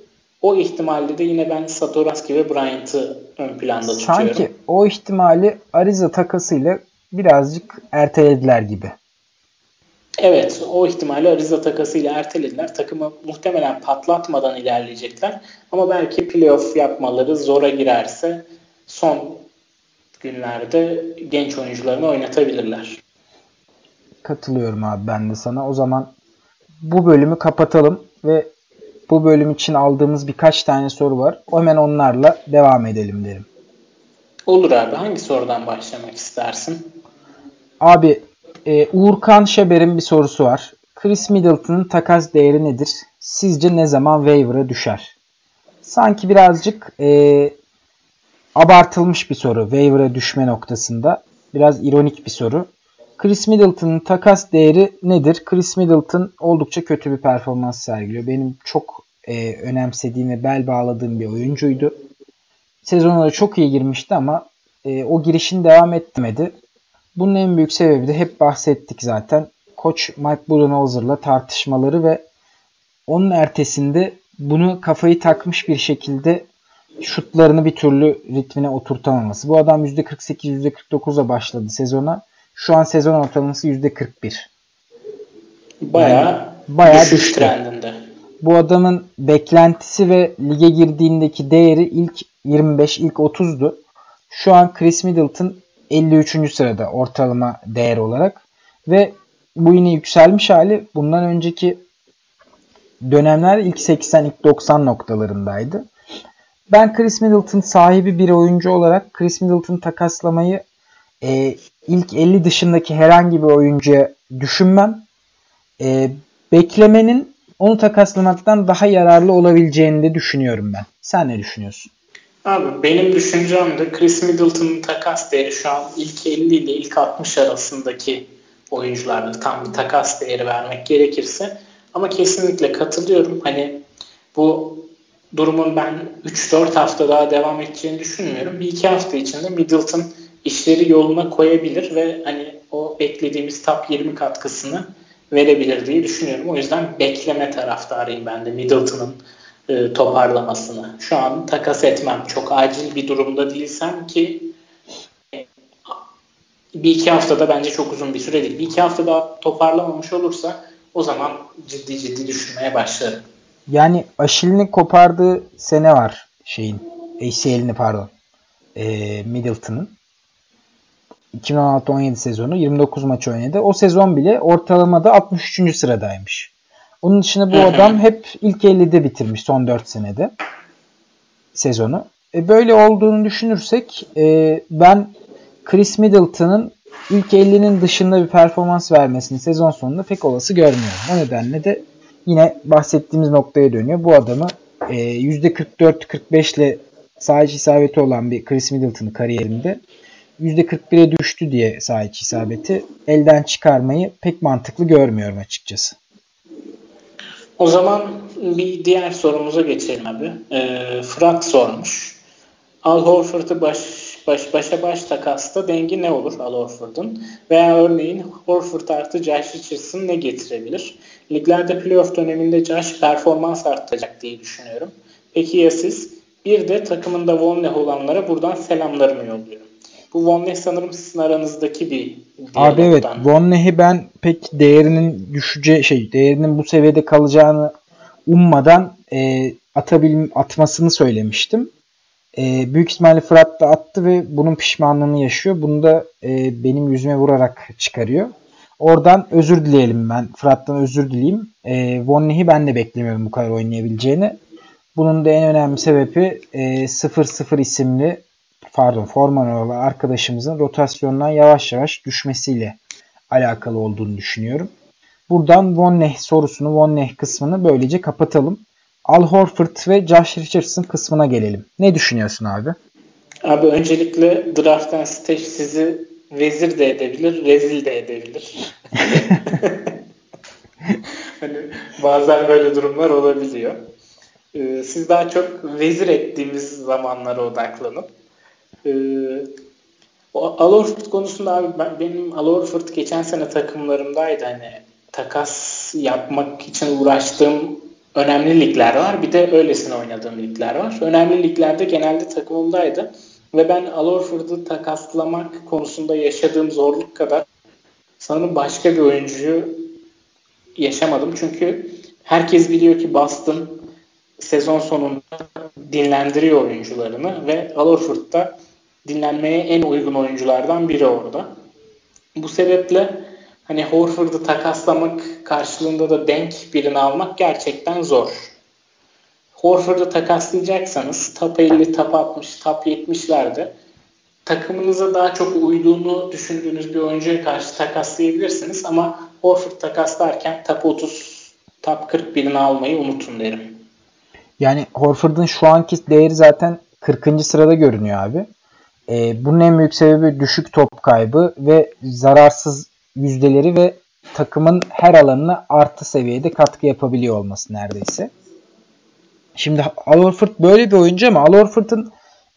Speaker 2: o ihtimalde de yine ben Satoranski ve Bryant'ı ön planda tutuyorum.
Speaker 1: Sanki o ihtimali Ariza takasıyla birazcık ertelediler gibi.
Speaker 2: Evet o ihtimali Ariza takasıyla ertelediler. Takımı muhtemelen patlatmadan ilerleyecekler. Ama belki playoff yapmaları zora girerse son günlerde genç oyuncularını oynatabilirler.
Speaker 1: Katılıyorum abi ben de sana. O zaman bu bölümü kapatalım ve bu bölüm için aldığımız birkaç tane soru var. Hemen onlarla devam edelim derim.
Speaker 2: Olur abi. Hangi sorudan başlamak istersin?
Speaker 1: Abi e, Uğurkan Şeber'in bir sorusu var. Chris Middleton'ın takas değeri nedir? Sizce ne zaman waiver'a düşer? Sanki birazcık e, abartılmış bir soru waiver'a düşme noktasında. Biraz ironik bir soru. Chris Middleton'ın takas değeri nedir? Chris Middleton oldukça kötü bir performans sergiliyor. Benim çok e, önemsediğim ve bel bağladığım bir oyuncuydu. Sezonlara çok iyi girmişti ama e, o girişin devam etmedi. Bunun en büyük sebebi de hep bahsettik zaten. Koç Mike Budenholzer'la tartışmaları ve onun ertesinde bunu kafayı takmış bir şekilde şutlarını bir türlü ritmine oturtamaması. Bu adam %48-%49'a başladı sezona. Şu an sezon ortalaması %41.
Speaker 2: Bayağı, yani bayağı düşüş düştü. trendinde.
Speaker 1: Bu adamın beklentisi ve lige girdiğindeki değeri ilk 25, ilk 30'du. Şu an Chris Middleton 53. sırada ortalama değer olarak ve bu yine yükselmiş hali bundan önceki dönemler ilk 80 ilk 90 noktalarındaydı. Ben Chris Middleton sahibi bir oyuncu olarak Chris Middleton takaslamayı e, ilk 50 dışındaki herhangi bir oyuncuya düşünmem. E, beklemenin onu takaslamaktan daha yararlı olabileceğini de düşünüyorum ben. Sen ne düşünüyorsun?
Speaker 2: Abi benim düşüncem de Chris Middleton'ın takas değeri şu an ilk 50 ile ilk 60 arasındaki oyuncularda tam bir takas değeri vermek gerekirse. Ama kesinlikle katılıyorum. Hani bu durumun ben 3-4 hafta daha devam edeceğini düşünmüyorum. Bir iki hafta içinde Middleton işleri yoluna koyabilir ve hani o beklediğimiz top 20 katkısını verebilir diye düşünüyorum. O yüzden bekleme taraftarıyım ben de Middleton'ın e, toparlamasını. Şu an takas etmem. Çok acil bir durumda değilsem ki e, bir iki haftada bence çok uzun bir süre değil. Bir iki hafta daha toparlamamış olursa o zaman ciddi ciddi düşünmeye başlarım.
Speaker 1: Yani Aşil'ini kopardığı sene var şeyin. ACL'ini pardon. E, Middleton'ın. 2016-17 sezonu 29 maç oynadı. O sezon bile ortalamada 63. sıradaymış. Onun dışında bu adam hep ilk 50'de bitirmiş son 4 senede sezonu. E böyle olduğunu düşünürsek e, ben Chris Middleton'ın ilk 50'nin dışında bir performans vermesini sezon sonunda pek olası görmüyorum. O nedenle de yine bahsettiğimiz noktaya dönüyor. Bu adamı e, %44-45 ile sadece isabeti olan bir Chris Middleton kariyerinde %41'e düştü diye saha isabeti elden çıkarmayı pek mantıklı görmüyorum açıkçası.
Speaker 2: O zaman bir diğer sorumuza geçelim abi. Ee, Fırat sormuş. Al Horford'u baş, baş, başa baş takasta dengi ne olur Al Horford'un? Veya örneğin Horford artı Josh Richardson ne getirebilir? Liglerde playoff döneminde Josh performans arttıracak diye düşünüyorum. Peki ya siz? Bir de takımında Vonleh olanlara buradan selamlarımı yolluyorum. Bu Vonleh sanırım sizin aranızdaki bir
Speaker 1: Abi evet Vonleh'i ben pek değerinin düşeceği şey değerinin bu seviyede kalacağını ummadan e, atabil atmasını söylemiştim. E, büyük ihtimalle Fırat da attı ve bunun pişmanlığını yaşıyor. Bunu da e, benim yüzüme vurarak çıkarıyor. Oradan özür dileyelim ben. Fırat'tan özür dileyeyim. E, Vonleh'i ben de beklemiyorum bu kadar oynayabileceğini. Bunun da en önemli sebebi e, 00 isimli pardon Formanova arkadaşımızın rotasyondan yavaş yavaş düşmesiyle alakalı olduğunu düşünüyorum. Buradan Von sorusunu, Von kısmını böylece kapatalım. Al Horford ve Josh Richardson kısmına gelelim. Ne düşünüyorsun abi?
Speaker 2: Abi öncelikle draft'tan stage sizi vezir de edebilir, rezil de edebilir. hani bazen böyle durumlar olabiliyor. Ee, siz daha çok vezir ettiğimiz zamanlara odaklanın. Ee, o Al konusunda abi ben, benim Al geçen sene takımlarımdaydı. Hani takas yapmak için uğraştığım önemli ligler var. Bir de öylesine oynadığım ligler var. Önemli liglerde genelde takımımdaydı. Ve ben Al takaslamak konusunda yaşadığım zorluk kadar sanırım başka bir oyuncuyu yaşamadım. Çünkü herkes biliyor ki Boston sezon sonunda dinlendiriyor oyuncularını ve Al da dinlenmeye en uygun oyunculardan biri orada. Bu sebeple hani Horford'u takaslamak karşılığında da denk birini almak gerçekten zor. Horford'u takaslayacaksanız top 50, top 60, top 70'lerde takımınıza daha çok uyduğunu düşündüğünüz bir oyuncuya karşı takaslayabilirsiniz ama Horford takaslarken top 30, top 40 birini almayı unutun derim.
Speaker 1: Yani Horford'un şu anki değeri zaten 40. sırada görünüyor abi. E, bunun en büyük sebebi düşük top kaybı ve zararsız yüzdeleri ve takımın her alanına artı seviyede katkı yapabiliyor olması neredeyse. Şimdi Al Horford böyle bir oyuncu ama Al Horford'un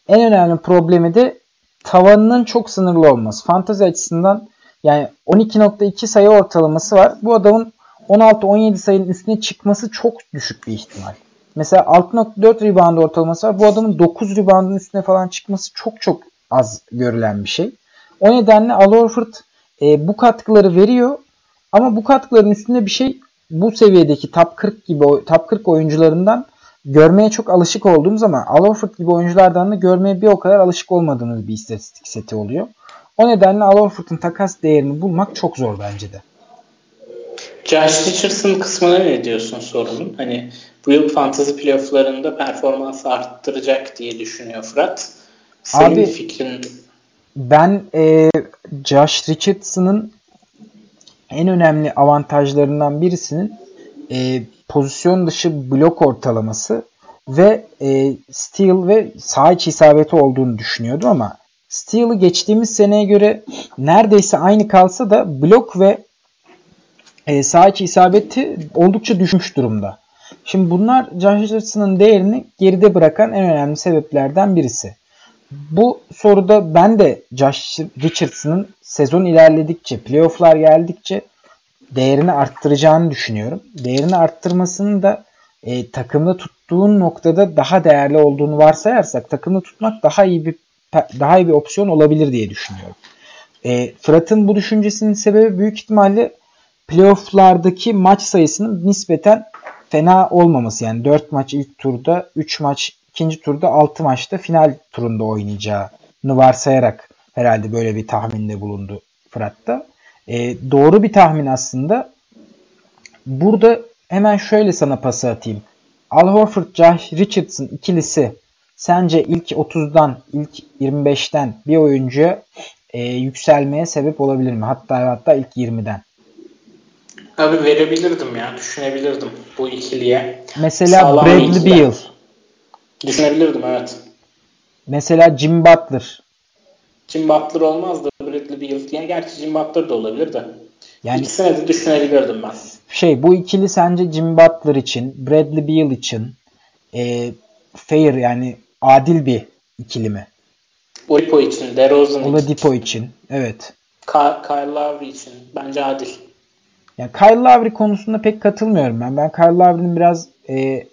Speaker 1: en önemli problemi de tavanının çok sınırlı olması. Fantazi açısından yani 12.2 sayı ortalaması var. Bu adamın 16-17 sayının üstüne çıkması çok düşük bir ihtimal. Mesela 6.4 rebound ortalaması var. Bu adamın 9 reboundın üstüne falan çıkması çok çok az görülen bir şey. O nedenle Al Horford e, bu katkıları veriyor ama bu katkıların üstünde bir şey bu seviyedeki top 40 gibi top 40 oyuncularından görmeye çok alışık olduğumuz ama Al Horford gibi oyunculardan da görmeye bir o kadar alışık olmadığımız bir istatistik seti oluyor. O nedenle Al Horford'un takas değerini bulmak çok zor bence de.
Speaker 2: Josh Richardson kısmına ne diyorsun sorunun? Hani bu yıl fantasy playofflarında performans arttıracak diye düşünüyor Fırat. Senin Abi, fikrin?
Speaker 1: Ben e, Josh Richardson'ın en önemli avantajlarından birisinin e, pozisyon dışı blok ortalaması ve e, steal ve sağ içi isabeti olduğunu düşünüyordum ama steal'ı geçtiğimiz seneye göre neredeyse aynı kalsa da blok ve e, sağ içi isabeti oldukça düşmüş durumda. Şimdi bunlar Josh Richardson'ın değerini geride bırakan en önemli sebeplerden birisi. Bu soruda ben de Josh Richardson'ın sezon ilerledikçe, playofflar geldikçe değerini arttıracağını düşünüyorum. Değerini arttırmasının da e, takımda tuttuğun noktada daha değerli olduğunu varsayarsak takımda tutmak daha iyi bir daha iyi bir opsiyon olabilir diye düşünüyorum. E, Fırat'ın bu düşüncesinin sebebi büyük ihtimalle playofflardaki maç sayısının nispeten fena olmaması. Yani 4 maç ilk turda, 3 maç ikinci turda 6 maçta final turunda oynayacağını varsayarak herhalde böyle bir tahminde bulundu Fırat'ta. E, doğru bir tahmin aslında. Burada hemen şöyle sana pası atayım. Al Horford, Josh Richardson ikilisi sence ilk 30'dan, ilk 25'ten bir oyuncuya e, yükselmeye sebep olabilir mi? Hatta hatta ilk 20'den.
Speaker 2: Abi verebilirdim ya. Düşünebilirdim bu ikiliye.
Speaker 1: Mesela Sağlam Bradley Beal.
Speaker 2: Düşünebilirdim evet.
Speaker 1: Mesela Jim Butler.
Speaker 2: Jim Butler olmaz da Bradley Beal. Yani gerçi Jim Butler da olabilir de. Yani İkisine de düşünebilirdim ben.
Speaker 1: Şey bu ikili sence Jim Butler için, Bradley Beal için e, fair yani adil bir ikili mi?
Speaker 2: Oladipo için, DeRozan için.
Speaker 1: Oladipo için, evet.
Speaker 2: Kyle Lowry için bence adil.
Speaker 1: Yani Kyle Lowry konusunda pek katılmıyorum ben. Ben Kyle Lowry'nin biraz e,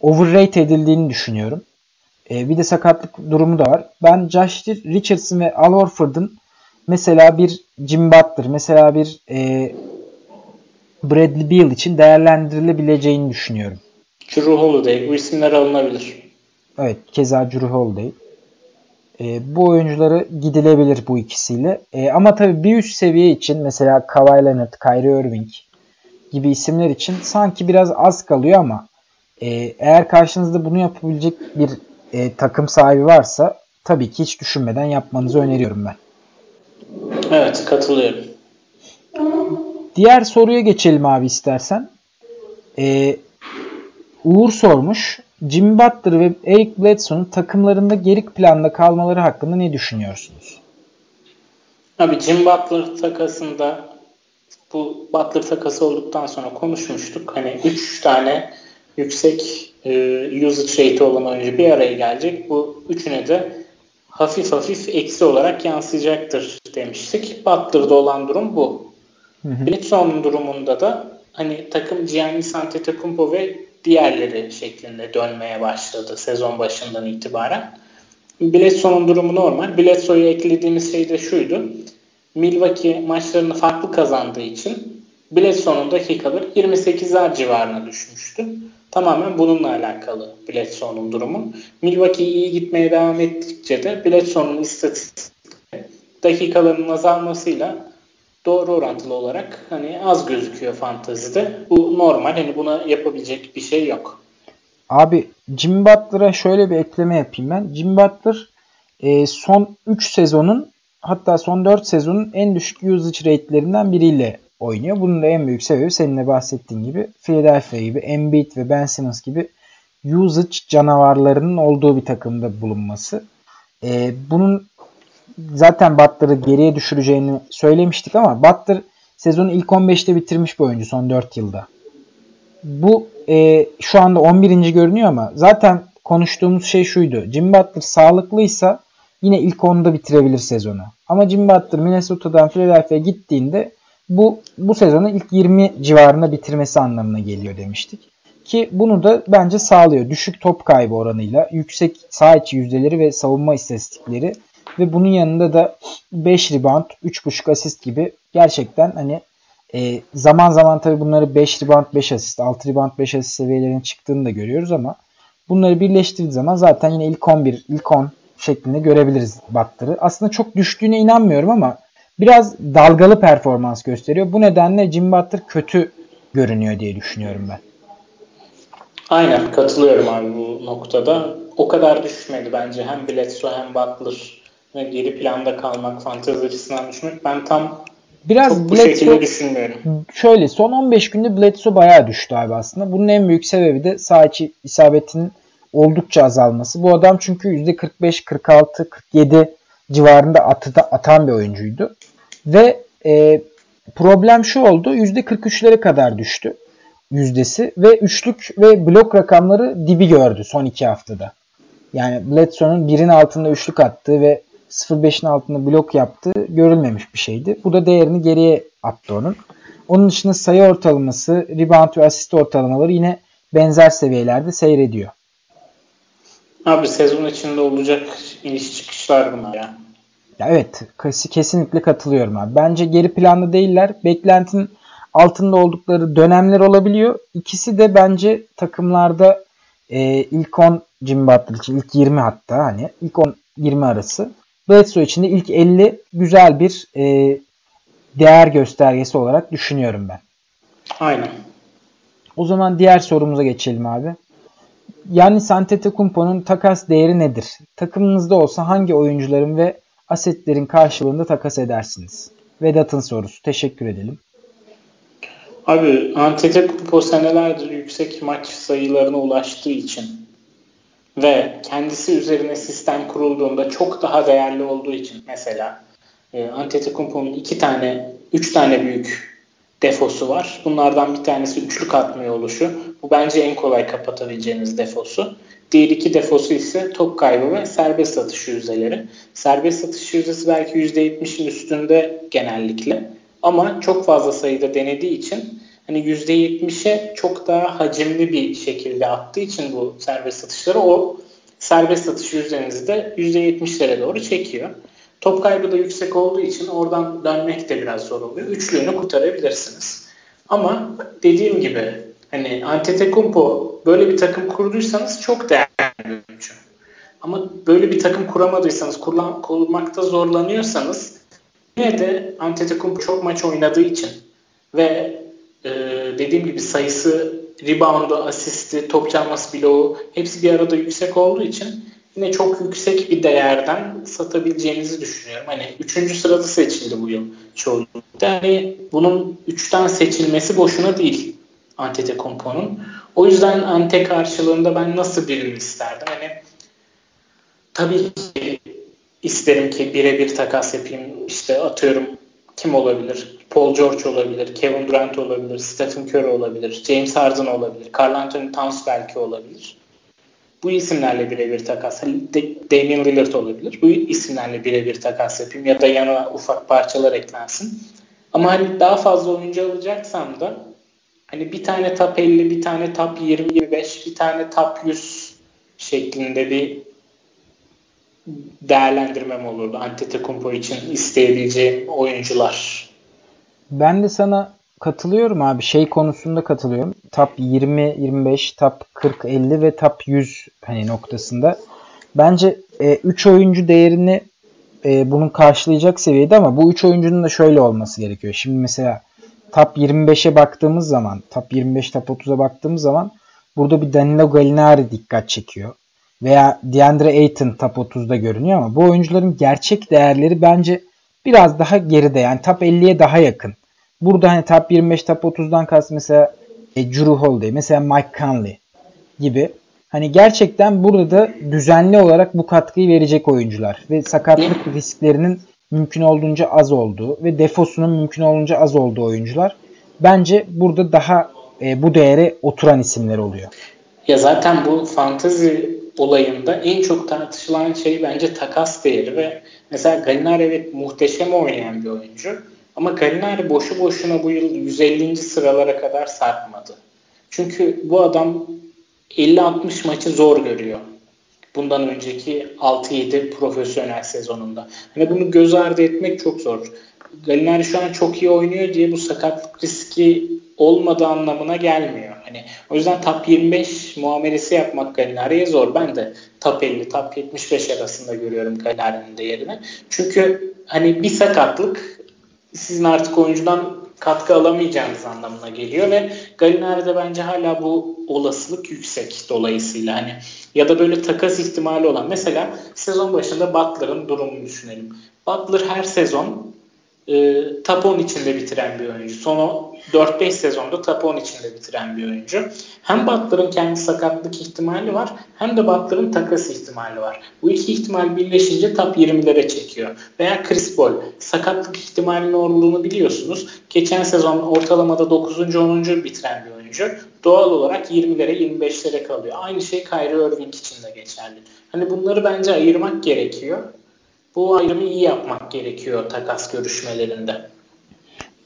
Speaker 1: overrate edildiğini düşünüyorum. E, bir de sakatlık durumu da var. Ben Josh Richardson ve Al Horford'un mesela bir Jim Butler, mesela bir e, Bradley Beal için değerlendirilebileceğini düşünüyorum.
Speaker 2: Drew Holiday bu isimler alınabilir.
Speaker 1: Evet keza Drew Holiday. E, bu oyuncuları gidilebilir bu ikisiyle. E, ama tabii bir üst seviye için mesela Kawhi Leonard, Kyrie Irving gibi isimler için sanki biraz az kalıyor ama e, eğer karşınızda bunu yapabilecek bir e, takım sahibi varsa tabii ki hiç düşünmeden yapmanızı öneriyorum ben.
Speaker 2: Evet katılıyorum.
Speaker 1: Diğer soruya geçelim abi istersen. Ee, Uğur sormuş. Jimmy Butler ve Eric Bledsoe'nun takımlarında geri planda kalmaları hakkında ne düşünüyorsunuz?
Speaker 2: Abi Jim Butler takasında bu Butler takası olduktan sonra konuşmuştuk. Hani 3 tane yüksek e, usage rate olan oyuncu bir araya gelecek. Bu üçüne de hafif hafif eksi olarak yansıyacaktır demiştik. Butler'da olan durum bu. Bledsoe'nun durumunda da hani takım Giannis Antetokounmpo ve diğerleri şeklinde dönmeye başladı sezon başından itibaren. Bledsoe'nun durumu normal. Bledsoe'yu eklediğimiz şey de şuydu. Milwaukee maçlarını farklı kazandığı için Bledsoe'nun dakikaları 28'ler civarına düşmüştü. Tamamen bununla alakalı Bledsoe'nun durumu. Milwaukee iyi gitmeye devam ettikçe de Bledsoe'nun istatistikleri dakikalarının azalmasıyla doğru orantılı olarak hani az gözüküyor fantazide. Bu normal. Hani buna yapabilecek bir şey yok.
Speaker 1: Abi Jim Butler'a şöyle bir ekleme yapayım ben. Jim Butler e, son 3 sezonun hatta son 4 sezonun en düşük usage rate'lerinden biriyle oynuyor. Bunun da en büyük sebebi senin de bahsettiğin gibi Philadelphia gibi Embiid ve Ben Simmons gibi usage canavarlarının olduğu bir takımda bulunması. Ee, bunun zaten Butler'ı geriye düşüreceğini söylemiştik ama Butler sezonu ilk 15'te bitirmiş bir oyuncu son 4 yılda. Bu e, şu anda 11. görünüyor ama zaten konuştuğumuz şey şuydu. Jim Butler sağlıklıysa yine ilk 10'da bitirebilir sezonu. Ama Jim Butler Minnesota'dan Philadelphia'ya gittiğinde bu bu sezonu ilk 20 civarında bitirmesi anlamına geliyor demiştik. Ki bunu da bence sağlıyor. Düşük top kaybı oranıyla, yüksek sağ içi yüzdeleri ve savunma istatistikleri ve bunun yanında da 5 rebound, 3.5 asist gibi gerçekten hani e, zaman zaman tabii bunları 5 rebound 5 asist, 6 rebound 5 asist seviyelerine çıktığını da görüyoruz ama bunları birleştirdiği zaman zaten yine ilk 11, ilk 10 şeklinde görebiliriz Butler'ı. Aslında çok düştüğüne inanmıyorum ama biraz dalgalı performans gösteriyor. Bu nedenle Jim Butler kötü görünüyor diye düşünüyorum ben.
Speaker 2: Aynen katılıyorum abi bu noktada. O kadar düşmedi bence hem Bledsoe hem Butler ve geri planda kalmak, fantezi açısından düşmek. Ben tam Biraz çok bu Bledsoe, şekilde düşünmüyorum.
Speaker 1: Şöyle son 15 günde Bledsoe bayağı düştü abi aslında. Bunun en büyük sebebi de sağ içi isabetinin oldukça azalması. Bu adam çünkü %45, 46, 47 civarında atı da atan bir oyuncuydu. Ve e, problem şu oldu. %43'lere kadar düştü yüzdesi ve üçlük ve blok rakamları dibi gördü son iki haftada. Yani Bledsoe'nun birin altında üçlük attığı ve 0.5'in altında blok yaptığı görülmemiş bir şeydi. Bu da değerini geriye attı onun. Onun dışında sayı ortalaması, rebound ve asist ortalamaları yine benzer seviyelerde seyrediyor.
Speaker 2: Abi sezon içinde olacak iniş çıkışlar bunlar ya.
Speaker 1: ya evet kesinlikle katılıyorum abi. Bence geri planda değiller. Beklentinin altında oldukları dönemler olabiliyor. İkisi de bence takımlarda e, ilk 10 Jimmy Butler için ilk 20 hatta hani ilk 10 20 arası. Bledsoe için de ilk 50 güzel bir e, değer göstergesi olarak düşünüyorum ben.
Speaker 2: Aynen.
Speaker 1: O zaman diğer sorumuza geçelim abi. Yani Antetokounmpo'nun takas değeri nedir? Takımınızda olsa hangi oyuncuların ve asetlerin karşılığında takas edersiniz? Vedat'ın sorusu. Teşekkür edelim.
Speaker 2: Abi Antetokounmpo senelerdir yüksek maç sayılarına ulaştığı için ve kendisi üzerine sistem kurulduğunda çok daha değerli olduğu için mesela e, Antetokounmpo'nun iki tane, üç tane büyük defosu var. Bunlardan bir tanesi üçlük atmıyor oluşu. Bu bence en kolay kapatabileceğiniz defosu. Diğer iki defosu ise top kaybı ve serbest atış yüzdeleri. Serbest atış yüzdesi belki %70'in üstünde genellikle. Ama çok fazla sayıda denediği için hani %70'e çok daha hacimli bir şekilde attığı için bu serbest atışları o serbest atış yüzdenizi de %70'lere doğru çekiyor. Top kaybı da yüksek olduğu için oradan dönmek de biraz zor oluyor. Üçlüğünü kurtarabilirsiniz. Ama dediğim gibi hani Antetokounmpo böyle bir takım kurduysanız çok değerli bir oyuncu. Ama böyle bir takım kuramadıysanız, kurmakta zorlanıyorsanız yine de Antetokounmpo çok maç oynadığı için ve e, dediğim gibi sayısı, reboundu, asisti, top çalması bloğu hepsi bir arada yüksek olduğu için yine çok yüksek bir değerden satabileceğinizi düşünüyorum. Hani üçüncü sırada seçildi bu yıl çoğu. Yani bunun üçten seçilmesi boşuna değil Antetokounmpo'nun. O yüzden Ante karşılığında ben nasıl birini isterdim? Hani tabii ki isterim ki birebir takas yapayım. İşte atıyorum kim olabilir? Paul George olabilir, Kevin Durant olabilir, Stephen Curry olabilir, James Harden olabilir, Carl Anthony Towns belki olabilir. Bu isimlerle birebir takas. Hani Damian Lillard olabilir. Bu isimlerle birebir takas yapayım ya da yanına ufak parçalar eklensin. Ama hani daha fazla oyuncu alacaksam da hani bir tane top 50, bir tane top 20-25, bir tane top 100 şeklinde bir değerlendirmem olurdu. Antetokounmpo için isteyebileceğim oyuncular.
Speaker 1: Ben de sana katılıyorum abi. Şey konusunda katılıyorum. Top 20, 25, top 40, 50 ve top 100 hani noktasında. Bence 3 e, oyuncu değerini e, bunun karşılayacak seviyede ama bu 3 oyuncunun da şöyle olması gerekiyor. Şimdi mesela top 25'e baktığımız zaman, top 25, top 30'a baktığımız zaman burada bir Danilo Gallinari dikkat çekiyor. Veya DeAndre Ayton top 30'da görünüyor ama bu oyuncuların gerçek değerleri bence biraz daha geride. Yani top 50'ye daha yakın. Burada hani top 25, top 30'dan kastım mesela e, Drew Holiday, mesela Mike Conley gibi. Hani gerçekten burada da düzenli olarak bu katkıyı verecek oyuncular ve sakatlık risklerinin mümkün olduğunca az olduğu ve defosunun mümkün olduğunca az olduğu oyuncular bence burada daha e, bu değere oturan isimler oluyor.
Speaker 2: Ya zaten bu fantezi olayında en çok tartışılan şey bence takas değeri ve mesela Gallinari evet muhteşem oynayan bir oyuncu ama Gallinari boşu boşuna bu yıl 150. sıralara kadar sarkmadı. Çünkü bu adam 50-60 maçı zor görüyor. Bundan önceki 6-7 profesyonel sezonunda. Hani bunu göz ardı etmek çok zor. Gallinari şu an çok iyi oynuyor diye bu sakatlık riski olmadığı anlamına gelmiyor. Hani o yüzden top 25 muamelesi yapmak Gallinari'ye zor. Ben de top 50, top 75 arasında görüyorum Gallinari'nin değerini. Çünkü hani bir sakatlık sizin artık oyuncudan katkı alamayacağınız anlamına geliyor ve Gallinari'de bence hala bu olasılık yüksek dolayısıyla hani ya da böyle takas ihtimali olan mesela sezon başında Butler'ın durumunu düşünelim. Butler her sezon e, top 10 içinde bitiren bir oyuncu. Son 4-5 sezonda top 10 içinde bitiren bir oyuncu. Hem Butler'ın kendi sakatlık ihtimali var hem de Butler'ın takas ihtimali var. Bu iki ihtimal birleşince top 20'lere çekiyor. Veya Chris Paul sakatlık ihtimalinin olduğunu biliyorsunuz. Geçen sezon ortalamada 9. 10. bitiren bir oyuncu. Doğal olarak 20'lere 25'lere kalıyor. Aynı şey Kyrie Irving için de geçerli. Hani bunları bence ayırmak gerekiyor. Bu ayrımı iyi yapmak gerekiyor takas görüşmelerinde.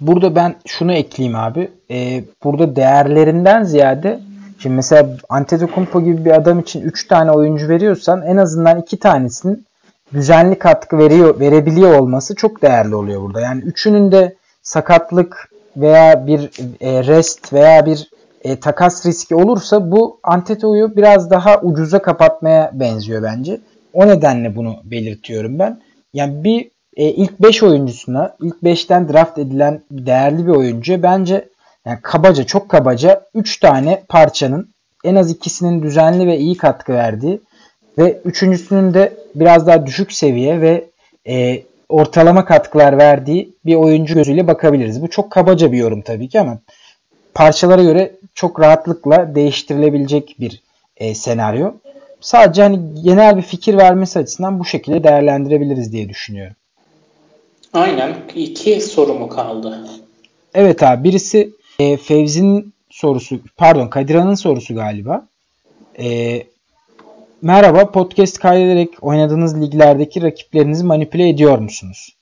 Speaker 1: Burada ben şunu ekleyeyim abi. Ee, burada değerlerinden ziyade şimdi mesela Antetokounmpo gibi bir adam için 3 tane oyuncu veriyorsan en azından 2 tanesinin düzenli katkı veriyor, verebiliyor olması çok değerli oluyor burada. Yani üçünün de sakatlık veya bir e, rest veya bir e, takas riski olursa bu Anteto'yu biraz daha ucuza kapatmaya benziyor bence. O nedenle bunu belirtiyorum ben. Yani bir e, ilk 5 oyuncusuna, ilk 5'ten draft edilen değerli bir oyuncu bence yani kabaca, çok kabaca 3 tane parçanın en az ikisinin düzenli ve iyi katkı verdiği ve üçüncüsünün de biraz daha düşük seviye ve e, ortalama katkılar verdiği bir oyuncu gözüyle bakabiliriz. Bu çok kabaca bir yorum tabii ki ama parçalara göre çok rahatlıkla değiştirilebilecek bir e, senaryo. Sadece hani genel bir fikir vermesi açısından bu şekilde değerlendirebiliriz diye düşünüyorum.
Speaker 2: Aynen. İki soru mu kaldı?
Speaker 1: Evet abi. Birisi e, Fevzi'nin sorusu. Pardon Kadira'nın sorusu galiba. E, merhaba. Podcast kaydederek oynadığınız liglerdeki rakiplerinizi manipüle ediyor musunuz?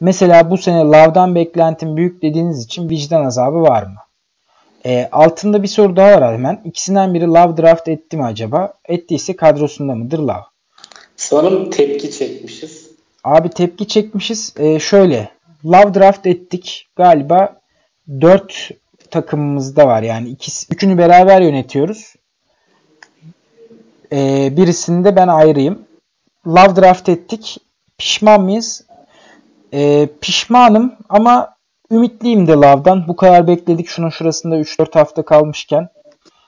Speaker 1: Mesela bu sene Lav'dan beklentim büyük dediğiniz için vicdan azabı var mı? E, altında bir soru daha var hemen. İkisinden biri Love draft etti mi acaba? Ettiyse kadrosunda mıdır Love?
Speaker 2: Sanırım tepki çekmişiz.
Speaker 1: Abi tepki çekmişiz. E, şöyle. Love draft ettik. Galiba 4 takımımızda var. Yani ikisi, üçünü beraber yönetiyoruz. E, birisini de ben ayrıyım. Love draft ettik. Pişman mıyız? E, pişmanım ama ümitliyim de Love'dan. Bu kadar bekledik. Şunun şurasında 3-4 hafta kalmışken.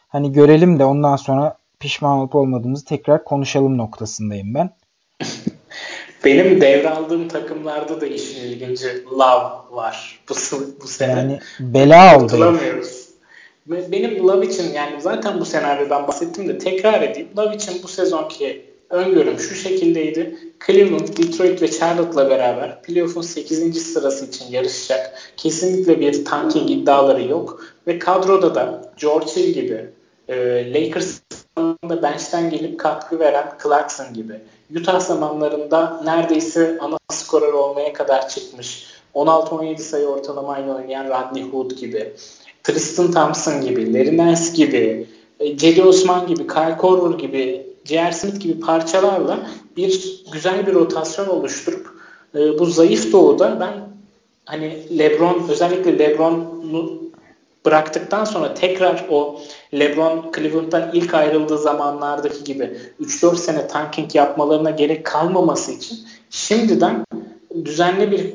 Speaker 1: Hani görelim de ondan sonra pişman olup olmadığımızı tekrar konuşalım noktasındayım ben.
Speaker 2: Benim devraldığım takımlarda da işin ilginci Love var bu, bu sene. Yani
Speaker 1: bela oldu.
Speaker 2: Benim Love için yani zaten bu senaryodan bahsettim de tekrar edeyim. Love için bu sezonki öngörüm şu şekildeydi. Cleveland, Detroit ve Charlotte'la beraber playoff'un 8. sırası için yarışacak. Kesinlikle bir tanking iddiaları yok. Ve kadroda da George Hill gibi, e, Lakers zamanında bench'ten gelip katkı veren Clarkson gibi, Utah zamanlarında neredeyse ana skorer olmaya kadar çıkmış, 16-17 sayı ortalamayla oynayan Rodney Hood gibi, Tristan Thompson gibi, Larry Nance gibi, Cedi Osman gibi, Kyle Korver gibi, J.R. Smith gibi parçalarla bir güzel bir rotasyon oluşturup e, bu zayıf doğuda ben hani LeBron özellikle LeBron'u bıraktıktan sonra tekrar o LeBron Cleveland'dan ilk ayrıldığı zamanlardaki gibi 3-4 sene tanking yapmalarına gerek kalmaması için şimdiden düzenli bir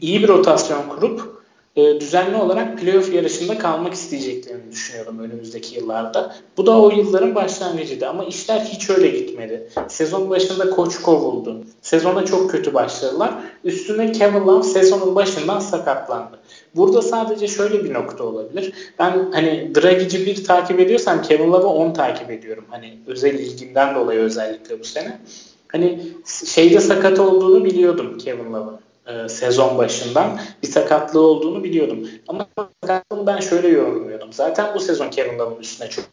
Speaker 2: iyi bir rotasyon kurup e, düzenli olarak playoff yarışında kalmak isteyeceklerini düşünüyorum önümüzdeki yıllarda. Bu da o yılların başlangıcıydı ama işler hiç öyle gitmedi. Sezon başında koç kovuldu. Sezona çok kötü başladılar. Üstüne Kevin Love sezonun başından sakatlandı. Burada sadece şöyle bir nokta olabilir. Ben hani Dragici bir takip ediyorsam Kevin Love'ı 10 takip ediyorum. Hani özel ilgimden dolayı özellikle bu sene. Hani şeyde sakat olduğunu biliyordum Kevin Love'ın e, sezon başından bir sakatlığı olduğunu biliyordum. Ama sakatlığını ben şöyle yorumluyordum. Zaten bu sezon Kevin Love'ın üstüne çok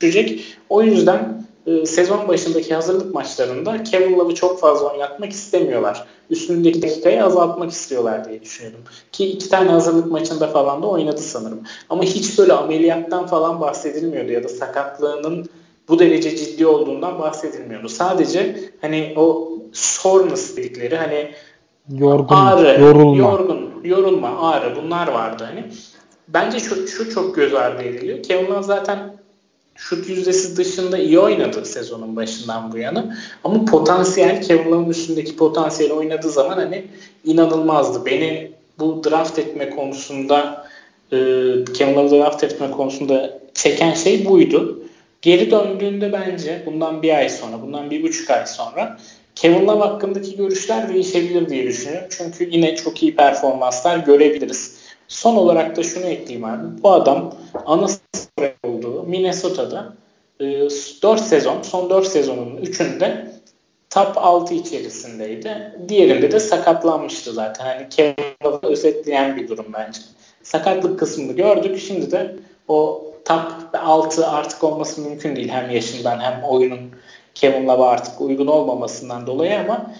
Speaker 2: düşecek. O yüzden e, sezon başındaki hazırlık maçlarında Kevin Love'ı çok fazla oynatmak istemiyorlar. Üstündeki dakikayı azaltmak istiyorlar diye düşünüyordum. Ki iki tane hazırlık maçında falan da oynadı sanırım. Ama hiç böyle ameliyattan falan bahsedilmiyordu ya da sakatlığının bu derece ciddi olduğundan bahsedilmiyordu. Sadece hani o soreness dedikleri hani
Speaker 1: Yorgun,
Speaker 2: ağrı,
Speaker 1: yorulma.
Speaker 2: yorgun, yorulma, ağrı bunlar vardı hani. Bence şu, şu çok göz ardı ediliyor. Kevin zaten şut yüzdesi dışında iyi oynadı sezonun başından bu yana. Ama potansiyel Kevin üstündeki potansiyel oynadığı zaman hani inanılmazdı. Beni bu draft etme konusunda e, Kevin draft etme konusunda çeken şey buydu. Geri döndüğünde bence bundan bir ay sonra, bundan bir buçuk ay sonra Kevin Love hakkındaki görüşler değişebilir diye düşünüyorum. Çünkü yine çok iyi performanslar görebiliriz. Son olarak da şunu ekleyeyim abi. Bu adam ana olduğu Minnesota'da 4 e, sezon, son 4 sezonun 3'ünde top 6 içerisindeydi. Diğerinde de sakatlanmıştı zaten. Hani Kevin Love'ı özetleyen bir durum bence. Sakatlık kısmını gördük. Şimdi de o top 6 artık olması mümkün değil. Hem yaşından hem oyunun Kevin Love'a artık uygun olmamasından dolayı ama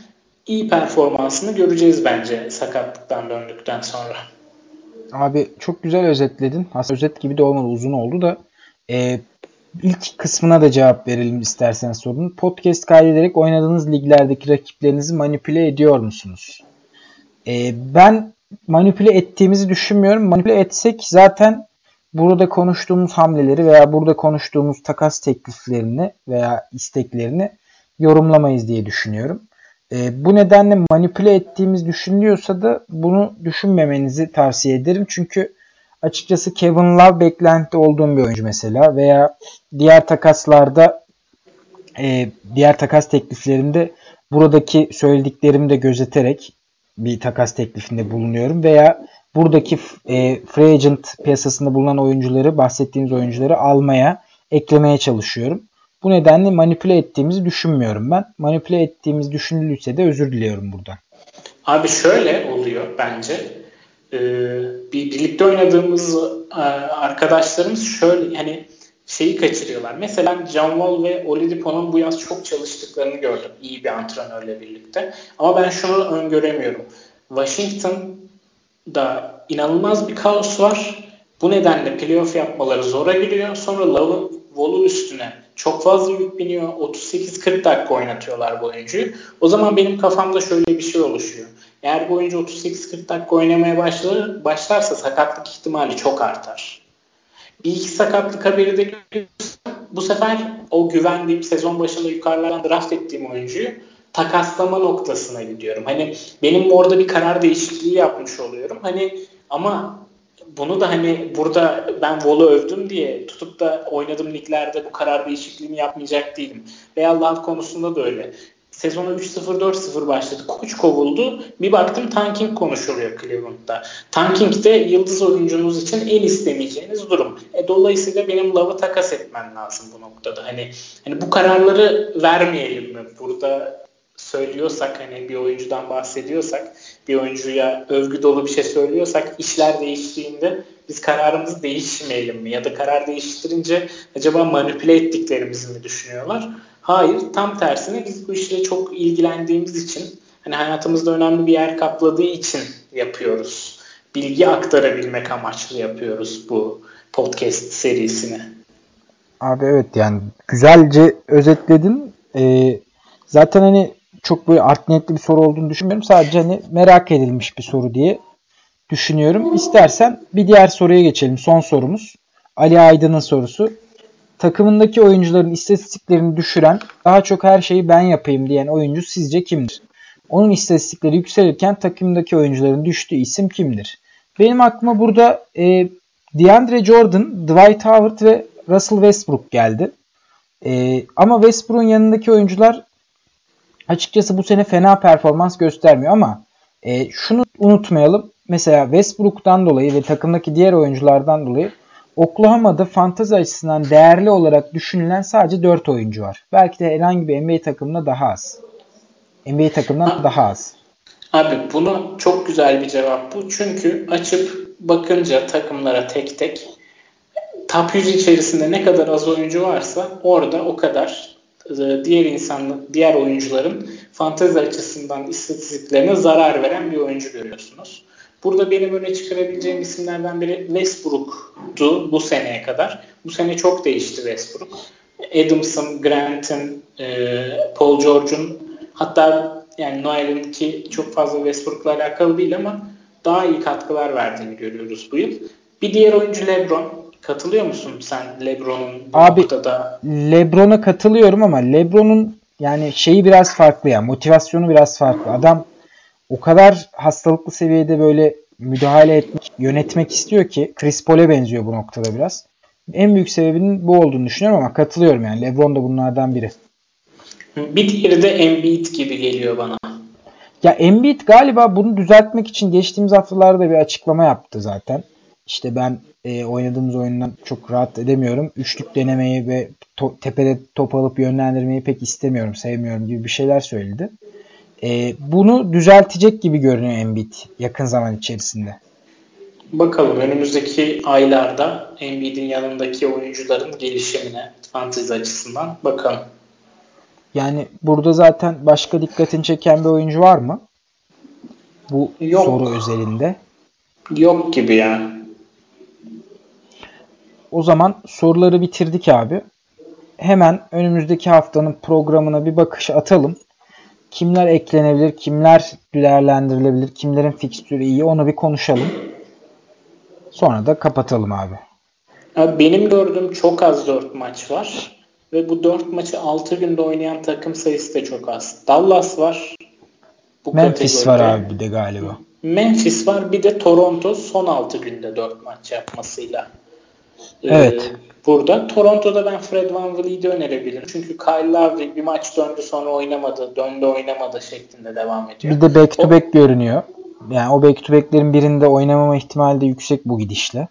Speaker 2: iyi performansını göreceğiz bence sakatlıktan döndükten sonra.
Speaker 1: Abi çok güzel özetledin. Aslında özet gibi de olmadı uzun oldu da e, ilk kısmına da cevap verelim istersen sorun. Podcast kaydederek oynadığınız liglerdeki rakiplerinizi manipüle ediyor musunuz? E, ben manipüle ettiğimizi düşünmüyorum. Manipüle etsek zaten burada konuştuğumuz hamleleri veya burada konuştuğumuz takas tekliflerini veya isteklerini yorumlamayız diye düşünüyorum. E, bu nedenle manipüle ettiğimiz düşünülüyorsa da bunu düşünmemenizi tavsiye ederim. Çünkü açıkçası Kevin Love beklenti olduğum bir oyuncu mesela veya diğer takaslarda e, diğer takas tekliflerinde buradaki söylediklerimi de gözeterek bir takas teklifinde bulunuyorum veya buradaki e, free agent piyasasında bulunan oyuncuları bahsettiğimiz oyuncuları almaya eklemeye çalışıyorum. Bu nedenle manipüle ettiğimizi düşünmüyorum ben. Manipüle ettiğimiz düşünülürse de özür diliyorum buradan.
Speaker 2: Abi şöyle oluyor bence. Ee, bir birlikte oynadığımız e, arkadaşlarımız şöyle hani şeyi kaçırıyorlar. Mesela John Wall ve Oladipo'nun bu yaz çok çalıştıklarını gördüm. iyi bir antrenörle birlikte. Ama ben şunu öngöremiyorum. Washington'da inanılmaz bir kaos var. Bu nedenle playoff yapmaları zora giriyor. Sonra Love'ın Wall'un üstüne çok fazla yük biniyor. 38-40 dakika oynatıyorlar bu oyuncuyu. O zaman benim kafamda şöyle bir şey oluşuyor. Eğer bu oyuncu 38-40 dakika oynamaya başlar, başlarsa sakatlık ihtimali çok artar. Bir iki sakatlık haberi de bu sefer o güvendiğim sezon başında yukarılardan draft ettiğim oyuncuyu takaslama noktasına gidiyorum. Hani benim orada bir karar değişikliği yapmış oluyorum. Hani ama bunu da hani burada ben Vol'u övdüm diye tutup da oynadığım liglerde bu karar değişikliğini yapmayacak değilim. Veya Love konusunda da öyle. sezonu 3-0 4-0 başladı. Koç kovuldu. Bir baktım tanking konuşuluyor Cleveland'da. Tanking de yıldız oyuncunuz için en istemeyeceğiniz durum. E, dolayısıyla benim Love'ı takas etmen lazım bu noktada. Hani hani bu kararları vermeyelim mi? Burada söylüyorsak hani bir oyuncudan bahsediyorsak bir oyuncuya övgü dolu bir şey söylüyorsak işler değiştiğinde biz kararımızı değişmeyelim mi? Ya da karar değiştirince acaba manipüle ettiklerimizi mi düşünüyorlar? Hayır tam tersine biz bu işle çok ilgilendiğimiz için hani hayatımızda önemli bir yer kapladığı için yapıyoruz. Bilgi aktarabilmek amaçlı yapıyoruz bu podcast serisini.
Speaker 1: Abi evet yani güzelce özetledin. Ee, zaten hani çok böyle art niyetli bir soru olduğunu düşünmüyorum. Sadece hani merak edilmiş bir soru diye düşünüyorum. İstersen bir diğer soruya geçelim. Son sorumuz. Ali Aydın'ın sorusu. Takımındaki oyuncuların istatistiklerini düşüren, daha çok her şeyi ben yapayım diyen oyuncu sizce kimdir? Onun istatistikleri yükselirken takımdaki oyuncuların düştüğü isim kimdir? Benim aklıma burada e, DeAndre Jordan, Dwight Howard ve Russell Westbrook geldi. E, ama Westbrook'un yanındaki oyuncular açıkçası bu sene fena performans göstermiyor ama e, şunu unutmayalım. Mesela Westbrook'tan dolayı ve takımdaki diğer oyunculardan dolayı Oklahoma'da fantazi açısından değerli olarak düşünülen sadece 4 oyuncu var. Belki de herhangi bir NBA takımında daha az. NBA takımından daha az.
Speaker 2: Abi bunu çok güzel bir cevap bu. Çünkü açıp bakınca takımlara tek tek top 100 içerisinde ne kadar az oyuncu varsa orada o kadar diğer insanın, diğer oyuncuların fantezi açısından istatistiklerine zarar veren bir oyuncu görüyorsunuz. Burada benim öne çıkarabileceğim isimlerden biri Westbrook'tu bu seneye kadar. Bu sene çok değişti Westbrook. Adams'ın, Grant'ın, e, Paul George'un hatta yani Noel'in ki çok fazla Westbrook'la alakalı değil ama daha iyi katkılar verdiğini görüyoruz bu yıl. Bir diğer oyuncu LeBron. Katılıyor musun sen LeBron'un Abi, noktada?
Speaker 1: LeBron'a katılıyorum ama LeBron'un yani şeyi biraz farklı ya. Motivasyonu biraz farklı. Adam o kadar hastalıklı seviyede böyle müdahale etmek, yönetmek istiyor ki Chris Paul'e benziyor bu noktada biraz. En büyük sebebinin bu olduğunu düşünüyorum ama katılıyorum yani. LeBron da bunlardan biri.
Speaker 2: Bir diğeri de Embiid gibi geliyor bana.
Speaker 1: Ya Embiid galiba bunu düzeltmek için geçtiğimiz haftalarda bir açıklama yaptı zaten. İşte ben e, oynadığımız oyundan çok rahat edemiyorum. Üçlük denemeyi ve to- tepede top alıp yönlendirmeyi pek istemiyorum, sevmiyorum gibi bir şeyler söyledi. E, bunu düzeltecek gibi görünüyor Embiid yakın zaman içerisinde.
Speaker 2: Bakalım önümüzdeki aylarda Embiid'in yanındaki oyuncuların gelişimine fantezi açısından bakalım.
Speaker 1: Yani burada zaten başka dikkatini çeken bir oyuncu var mı? Bu Yok. soru özelinde.
Speaker 2: Yok gibi ya.
Speaker 1: O zaman soruları bitirdik abi. Hemen önümüzdeki haftanın programına bir bakış atalım kimler eklenebilir, kimler değerlendirilebilir, kimlerin fikstürü iyi onu bir konuşalım. Sonra da kapatalım abi.
Speaker 2: abi benim gördüğüm çok az 4 maç var. Ve bu 4 maçı 6 günde oynayan takım sayısı da çok az. Dallas var.
Speaker 1: Bu Memphis kategoride. var abi bir de galiba.
Speaker 2: Memphis var bir de Toronto son 6 günde 4 maç yapmasıyla.
Speaker 1: Evet. Ee,
Speaker 2: burada. Toronto'da ben Fred Van Vliet'i önerebilirim. Çünkü Kyle Lowry bir maç döndü sonra oynamadı, döndü oynamadı şeklinde devam ediyor.
Speaker 1: Bir de back to back o, görünüyor. Yani o back to back'lerin birinde oynamama ihtimali de yüksek bu gidişle.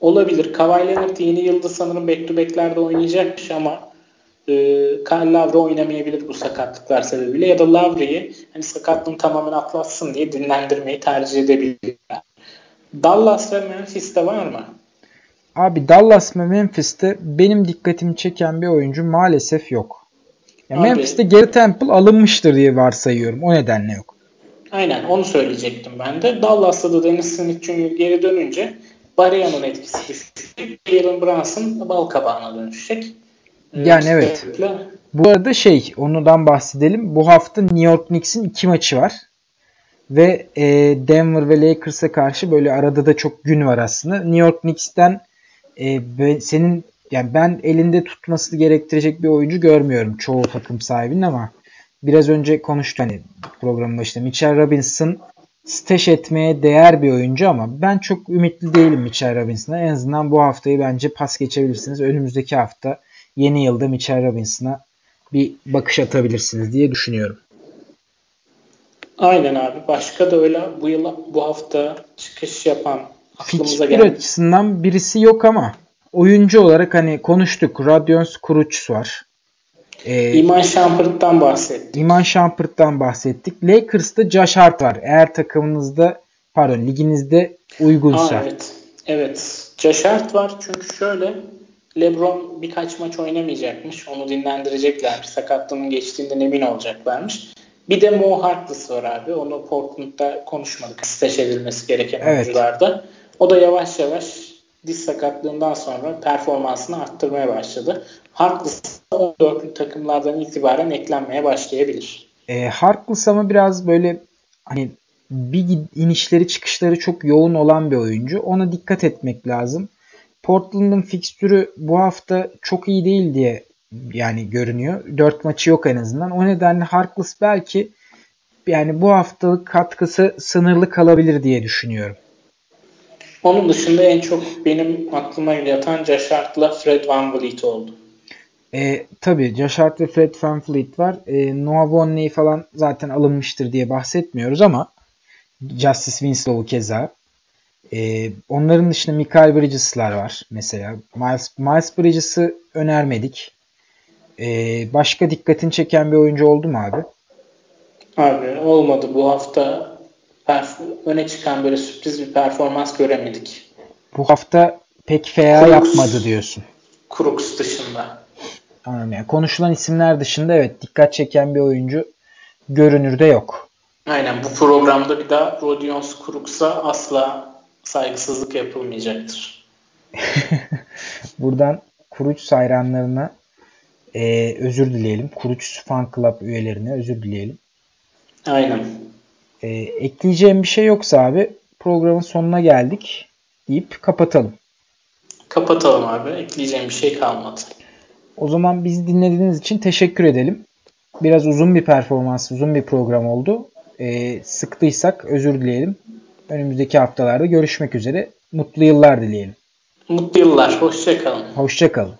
Speaker 2: Olabilir. Kawhi Leonard yeni yılda sanırım back to back'lerde oynayacakmış ama e, Kyle Lowry oynamayabilir bu sakatlıklar sebebiyle ya da Lowry'i hani sakatlığını tamamen atlatsın diye dinlendirmeyi tercih edebilirler. Dallas ve Memphis'te var mı?
Speaker 1: Abi Dallas ve Memphis'te benim dikkatimi çeken bir oyuncu maalesef yok. Ya Abi, Memphis'te Gary Temple alınmıştır diye varsayıyorum. O nedenle yok.
Speaker 2: Aynen onu söyleyecektim ben de. Dallas'ta da Dennis Smith Jr. geri dönünce Baria'nın etkisi düşecek. Jalen Brunson bal kabağına dönüşecek.
Speaker 1: Ee, yani ee, evet. Bu arada şey ondan bahsedelim. Bu hafta New York Knicks'in iki maçı var. Ve e, Denver ve Lakers'a karşı böyle arada da çok gün var aslında. New York Knicks'ten e, senin yani ben elinde tutması gerektirecek bir oyuncu görmüyorum çoğu takım sahibinin ama biraz önce konuştuk hani programın başında Mitchell Robinson stash etmeye değer bir oyuncu ama ben çok ümitli değilim Mitchell Robinson'a. En azından bu haftayı bence pas geçebilirsiniz. Önümüzdeki hafta yeni yılda Mitchell Robinson'a bir bakış atabilirsiniz diye düşünüyorum.
Speaker 2: Aynen abi. Başka da öyle bu yıl bu hafta çıkış yapan
Speaker 1: aklımıza geldi. açısından birisi yok ama oyuncu olarak hani konuştuk. Radions Kuruç var.
Speaker 2: Ee, İman Shumpert'tan bahsettik.
Speaker 1: İman Shumpert'tan bahsettik. Lakers'ta Josh Hart var. Eğer takımınızda pardon liginizde uygunsa.
Speaker 2: Aa, evet. Evet. Josh Hart var çünkü şöyle LeBron birkaç maç oynamayacakmış. Onu dinlendireceklermiş. Sakatlığının geçtiğinden emin olacaklarmış. Bir de Mo Harkless var abi. Onu Portland'da konuşmadık. Staj edilmesi gereken evet. oyuncularda. O da yavaş yavaş diz sakatlığından sonra performansını arttırmaya başladı. Harkless 14 takımlardan itibaren eklenmeye başlayabilir.
Speaker 1: E, Harkless ama biraz böyle hani bir inişleri çıkışları çok yoğun olan bir oyuncu. Ona dikkat etmek lazım. Portland'ın fikstürü bu hafta çok iyi değil diye yani görünüyor. 4 maçı yok en azından. O nedenle Harkless belki yani bu haftalık katkısı sınırlı kalabilir diye düşünüyorum.
Speaker 2: Onun dışında en çok benim aklıma yatan Josh Hart'la Fred Van Vliet oldu.
Speaker 1: E, tabii Josh Hart ve Fred Van Vliet var. E, Noah Vonley falan zaten alınmıştır diye bahsetmiyoruz ama Justice Winslow'u keza. E, onların dışında Michael Bridges'lar var mesela. Miles, Miles Bridges'ı önermedik. E, başka dikkatini çeken bir oyuncu oldu mu abi?
Speaker 2: Abi olmadı. Bu hafta öne çıkan böyle sürpriz bir performans göremedik.
Speaker 1: Bu hafta pek fea Crooks, yapmadı diyorsun.
Speaker 2: Crooks dışında.
Speaker 1: Anladım yani. Konuşulan isimler dışında evet dikkat çeken bir oyuncu görünürde yok.
Speaker 2: Aynen bu programda bir daha Rodion Crooks'a asla saygısızlık yapılmayacaktır.
Speaker 1: Buradan Kuruç hayranlarına e, özür dileyelim. Kuruç Fan Club üyelerine özür dileyelim.
Speaker 2: Aynen.
Speaker 1: E, ekleyeceğim bir şey yoksa abi programın sonuna geldik deyip kapatalım.
Speaker 2: Kapatalım abi. Ekleyeceğim bir şey kalmadı.
Speaker 1: O zaman bizi dinlediğiniz için teşekkür edelim. Biraz uzun bir performans, uzun bir program oldu. E, sıktıysak özür dileyelim. Önümüzdeki haftalarda görüşmek üzere. Mutlu yıllar dileyelim.
Speaker 2: Mutlu yıllar. Hoşçakalın.
Speaker 1: Hoşçakalın.